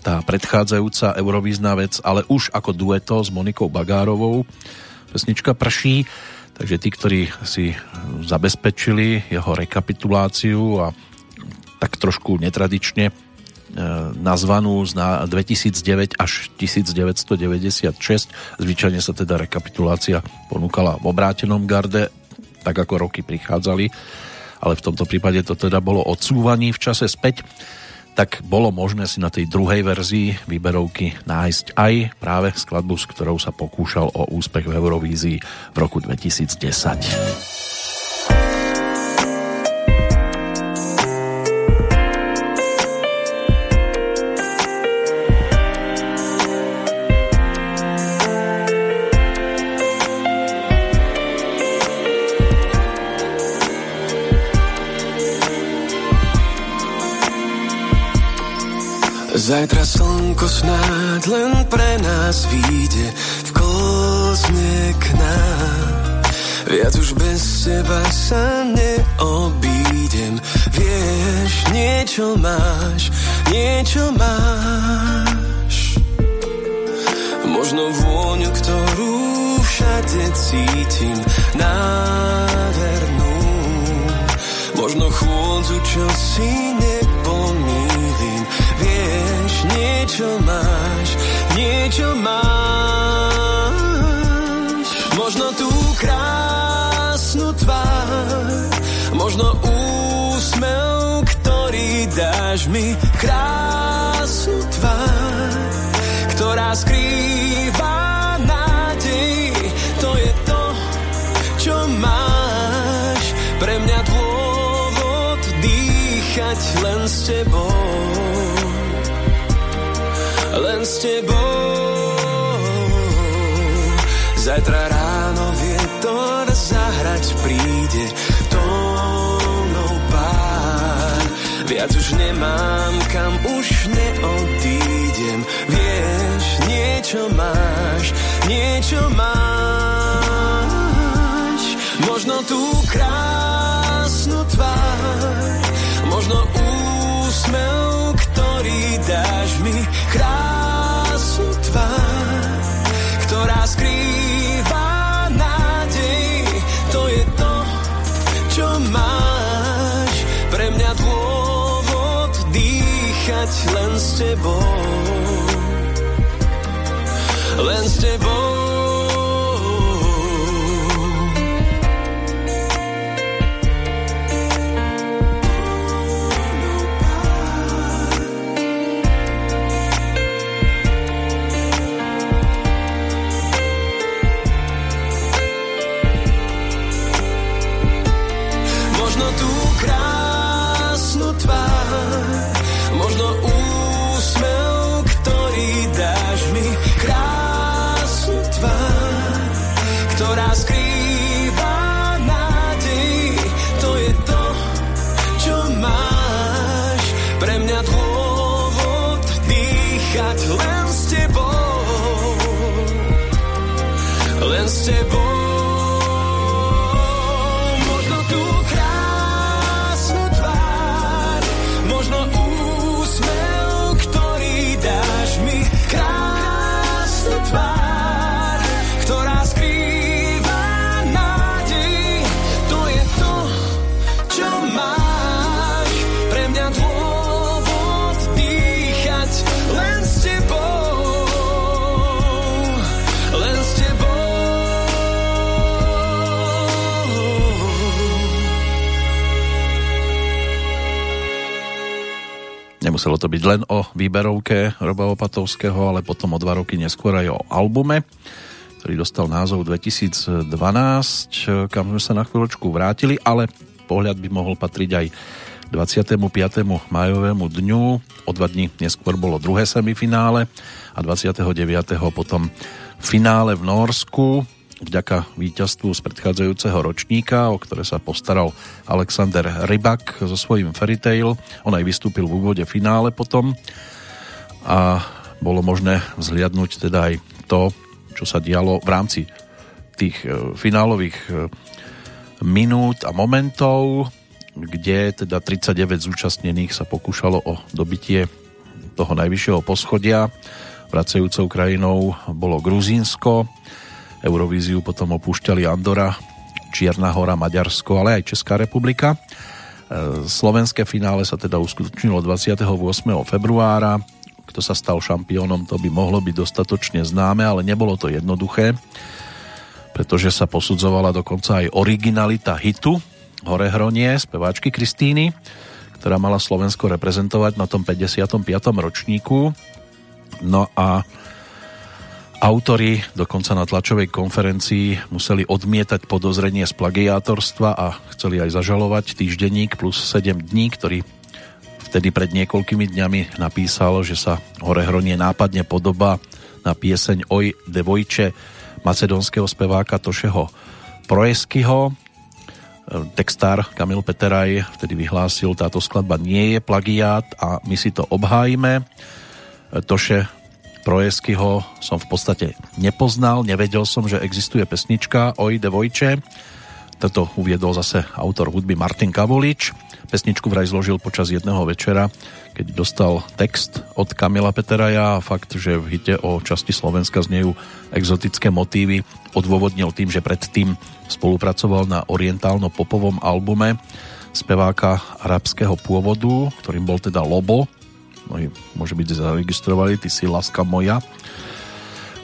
tá predchádzajúca eurovízna vec, ale už ako dueto s Monikou Bagárovou. Pesnička Prší Takže tí, ktorí si zabezpečili jeho rekapituláciu a tak trošku netradične e, nazvanú z 2009 až 1996. Zvyčajne sa teda rekapitulácia ponúkala v obrátenom garde, tak ako roky prichádzali, ale v tomto prípade to teda bolo odsúvaní v čase späť tak bolo možné si na tej druhej verzii výberovky nájsť aj práve skladbu, s ktorou sa pokúšal o úspech v Eurovízii v roku 2010. Zajtra slnko snáď len pre nás vyjde v kozne k nám. Viac už bez teba sa neobídem. Vieš, niečo máš, niečo máš. Možno vôňu, ktorú všade cítim, nádhernú. Možno chôdzu, čo si nepomýlim niečo máš, niečo máš. Možno tú krásnu tvár, možno úsmev, ktorý dáš mi. Krásnu tvár, ktorá skrýva. To je to, čo máš. Pre mňa dôvod dýchať len s tebou len s tebou. Zajtra ráno vietor zahrať príde tónou pár. Viac už nemám, kam už neodídem. Vieš, niečo máš, niečo máš. Možno tú krásnu tvár, ktorý dáš mi krásnu tvár, ktorá skrýva nádej. To je to, čo máš. Pre mňa dôvod dýchať len s tebou. Len s tebou. Nemuselo to byť len o výberovke Roba Opatovského, ale potom o dva roky neskôr aj o albume, ktorý dostal názov 2012, kam sme sa na chvíľočku vrátili, ale pohľad by mohol patriť aj 25. majovému dňu. O dva dní neskôr bolo druhé semifinále a 29. potom finále v Norsku vďaka víťazstvu z predchádzajúceho ročníka, o ktoré sa postaral Alexander Rybak so svojím Fairy Tail. On aj vystúpil v úvode finále potom a bolo možné vzhliadnúť teda aj to, čo sa dialo v rámci tých e, finálových e, minút a momentov, kde teda 39 zúčastnených sa pokúšalo o dobitie toho najvyššieho poschodia. Vracajúcou krajinou bolo Gruzínsko, Eurovíziu potom opúšťali Andora, Čierna hora, Maďarsko, ale aj Česká republika. E, Slovenské finále sa teda uskutočnilo 28. februára. Kto sa stal šampiónom, to by mohlo byť dostatočne známe, ale nebolo to jednoduché, pretože sa posudzovala dokonca aj originalita hitu Hore Hronie, speváčky Kristíny, ktorá mala Slovensko reprezentovať na tom 55. ročníku. No a Autori dokonca na tlačovej konferencii museli odmietať podozrenie z plagiátorstva a chceli aj zažalovať týždenník plus 7 dní, ktorý vtedy pred niekoľkými dňami napísal, že sa Hore Hronie nápadne podoba na pieseň Oj devojče macedónskeho speváka Tošeho Projeskyho. Textár Kamil Peteraj vtedy vyhlásil, táto skladba nie je plagiát a my si to obhájime. Toše Projeskyho som v podstate nepoznal, nevedel som, že existuje pesnička Oj Devojče. Toto uviedol zase autor hudby Martin Kavolič. Pesničku vraj zložil počas jedného večera, keď dostal text od Kamila Peteraja a fakt, že v hite o časti Slovenska znejú exotické motívy, odôvodnil tým, že predtým spolupracoval na orientálno-popovom albume speváka arabského pôvodu, ktorým bol teda Lobo, mnohí môže byť zaregistrovali, ty si láska moja.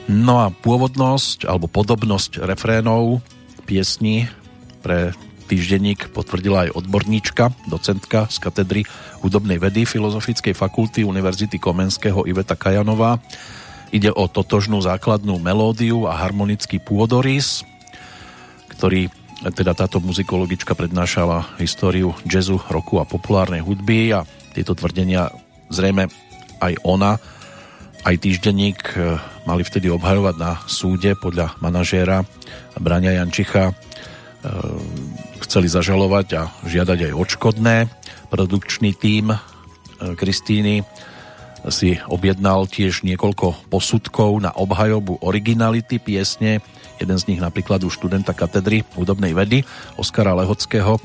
No a pôvodnosť alebo podobnosť refrénov piesni pre týždenník potvrdila aj odborníčka, docentka z katedry hudobnej vedy Filozofickej fakulty Univerzity Komenského Iveta Kajanová. Ide o totožnú základnú melódiu a harmonický pôdorys, ktorý teda táto muzikologička prednášala históriu jazzu, roku a populárnej hudby a tieto tvrdenia zrejme aj ona, aj týždenník e, mali vtedy obhajovať na súde podľa manažéra Brania Jančicha. E, chceli zažalovať a žiadať aj odškodné. Produkčný tím e, Kristýny si objednal tiež niekoľko posudkov na obhajobu originality piesne. Jeden z nich napríklad u študenta katedry hudobnej vedy Oskara Lehockého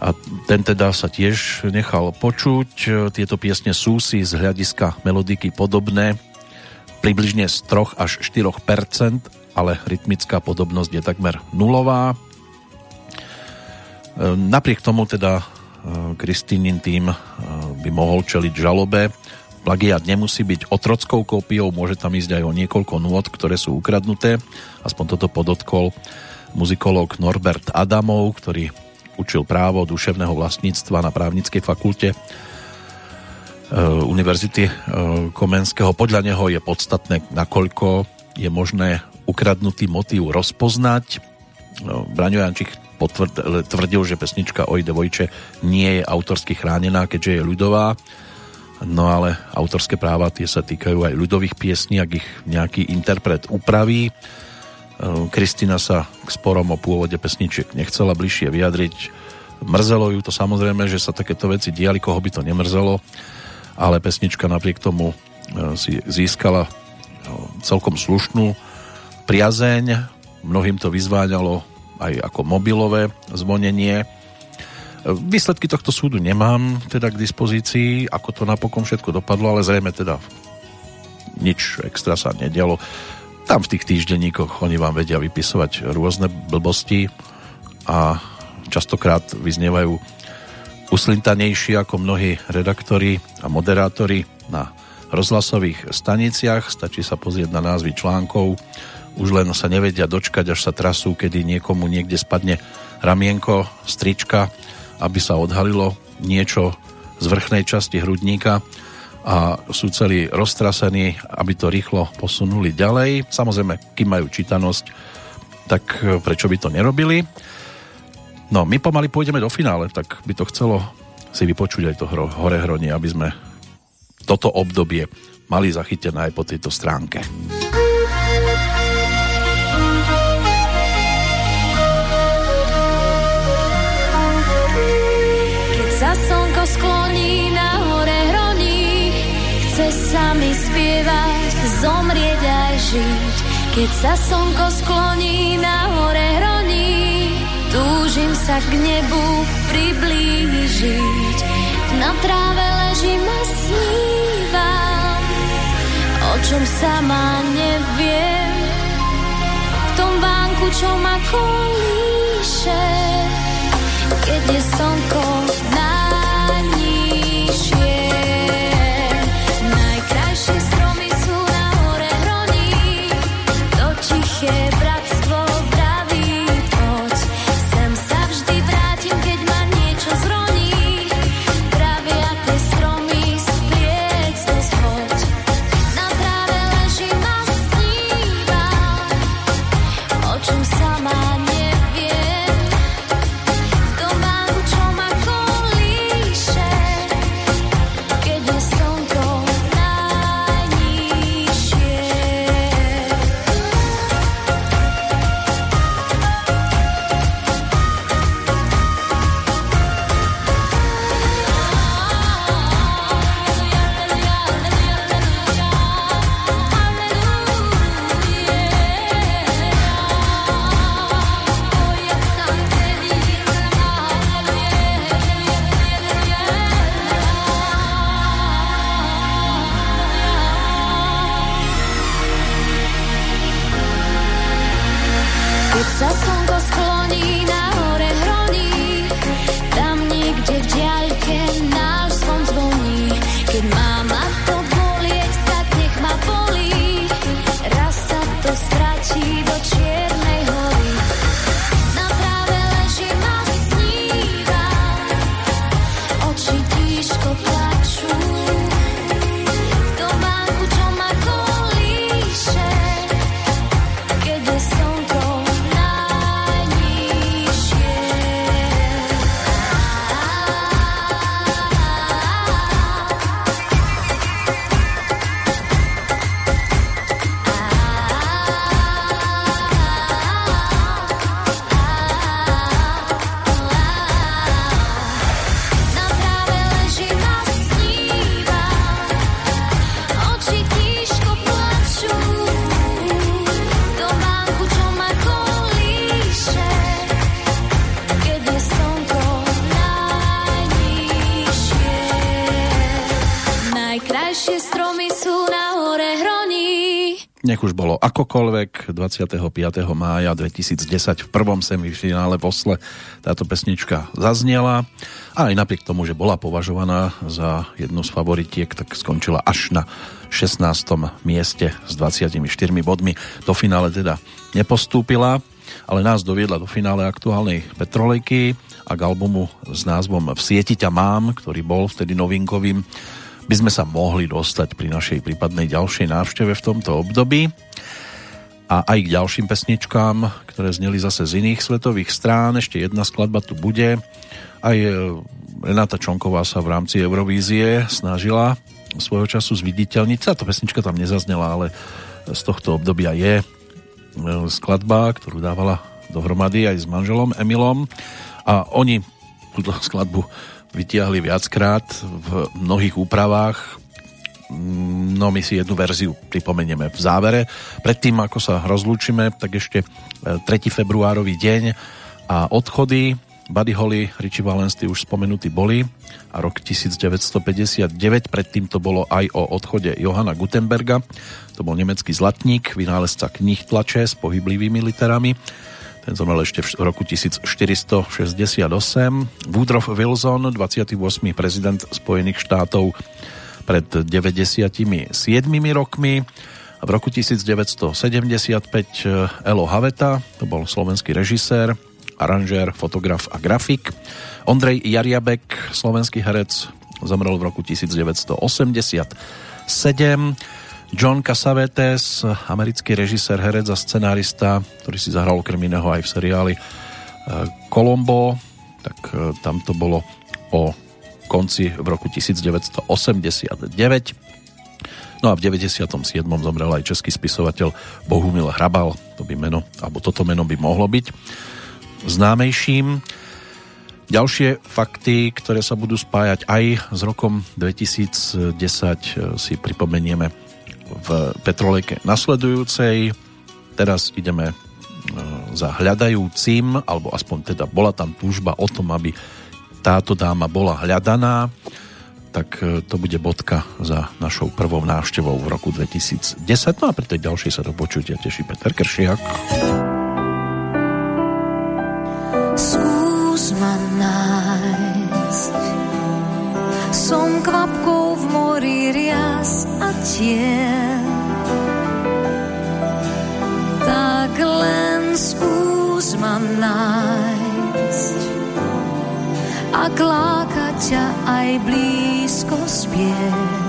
a ten teda sa tiež nechal počuť. Tieto piesne sú si z hľadiska melodiky podobné približne z 3 až 4% ale rytmická podobnosť je takmer nulová. Napriek tomu teda Kristínin tým by mohol čeliť žalobe. Plagiat nemusí byť otrockou kópiou, môže tam ísť aj o niekoľko nôd, ktoré sú ukradnuté. Aspoň toto podotkol muzikolog Norbert Adamov, ktorý učil právo duševného vlastníctva na právnickej fakulte e, Univerzity e, Komenského. Podľa neho je podstatné, nakoľko je možné ukradnutý motív rozpoznať. No, Braňo Jančík tvrdil, že pesnička Oj Devojče nie je autorsky chránená, keďže je ľudová. No ale autorské práva tie sa týkajú aj ľudových piesní, ak ich nejaký interpret upraví Kristina sa k sporom o pôvode pesničiek nechcela bližšie vyjadriť. Mrzelo ju to samozrejme, že sa takéto veci diali, koho by to nemrzelo, ale pesnička napriek tomu e, si získala e, celkom slušnú priazeň. Mnohým to vyzváňalo aj ako mobilové zvonenie. E, Výsledky tohto súdu nemám teda k dispozícii, ako to napokon všetko dopadlo, ale zrejme teda nič extra sa nedialo. Tam v tých týždenníkoch oni vám vedia vypisovať rôzne blbosti a častokrát vyznievajú uslintanejší ako mnohí redaktori a moderátori na rozhlasových staniciach. Stačí sa pozrieť na názvy článkov. Už len sa nevedia dočkať, až sa trasú, kedy niekomu niekde spadne ramienko, strička, aby sa odhalilo niečo z vrchnej časti hrudníka a sú celí roztrasení, aby to rýchlo posunuli ďalej. Samozrejme, kým majú čítanosť, tak e, prečo by to nerobili? No, my pomaly pôjdeme do finále, tak by to chcelo si vypočuť aj to hro, hore hronie, aby sme toto obdobie mali zachytené aj po tejto stránke. Zomrieť aj žiť. Keď sa slnko skloní na hore hroní, túžim sa k nebu priblížiť. Na tráve ležím a snívam, o čom sama neviem. V tom vánku, čo ma kolíše, keď je slnko najnižšie. 25. mája 2010 v prvom semifinále v Osle táto pesnička zaznela a aj napriek tomu, že bola považovaná za jednu z favoritiek, tak skončila až na 16. mieste s 24 bodmi. Do finále teda nepostúpila, ale nás doviedla do finále aktuálnej Petrolejky a k albumu s názvom V sieti ťa mám, ktorý bol vtedy novinkovým by sme sa mohli dostať pri našej prípadnej ďalšej návšteve v tomto období a aj k ďalším pesničkám, ktoré zneli zase z iných svetových strán. Ešte jedna skladba tu bude. Aj e, Renáta Čonková sa v rámci Eurovízie snažila svojho času zviditeľniť. Táto pesnička tam nezaznela, ale z tohto obdobia je e, skladba, ktorú dávala dohromady aj s manželom Emilom a oni túto skladbu vytiahli viackrát v mnohých úpravách. No my si jednu verziu pripomenieme v závere. Predtým, ako sa rozlúčime, tak ešte 3. februárový deň a odchody Buddy Holly, Richie Valens, už spomenutí boli a rok 1959, predtým to bolo aj o odchode Johana Gutenberga, to bol nemecký zlatník, vynálezca knih tlače s pohyblivými literami, ten zomrel ešte v roku 1468. Woodrow Wilson, 28. prezident Spojených štátov pred 97 rokmi. V roku 1975 Elo Haveta, to bol slovenský režisér, aranžér, fotograf a grafik. Ondrej Jariabek, slovenský herec, zomrel v roku 1987. John Cassavetes, americký režisér, herec a scenárista, ktorý si zahral okrem iného aj v seriáli eh, Colombo, tak eh, tam to bolo o konci v roku 1989. No a v 97. zomrel aj český spisovateľ Bohumil Hrabal, to by meno, alebo toto meno by mohlo byť známejším. Ďalšie fakty, ktoré sa budú spájať aj s rokom 2010 si pripomenieme v Petrolejke nasledujúcej. Teraz ideme e, za hľadajúcim, alebo aspoň teda bola tam túžba o tom, aby táto dáma bola hľadaná, tak e, to bude bodka za našou prvou návštevou v roku 2010. No a pri tej ďalšej sa do počutia teší Peter Kršiak. ma nájsť. Som kvapkou v mori rias a tiel. Tak len skús ma nájsť. Ak láka ťa aj blízko spier.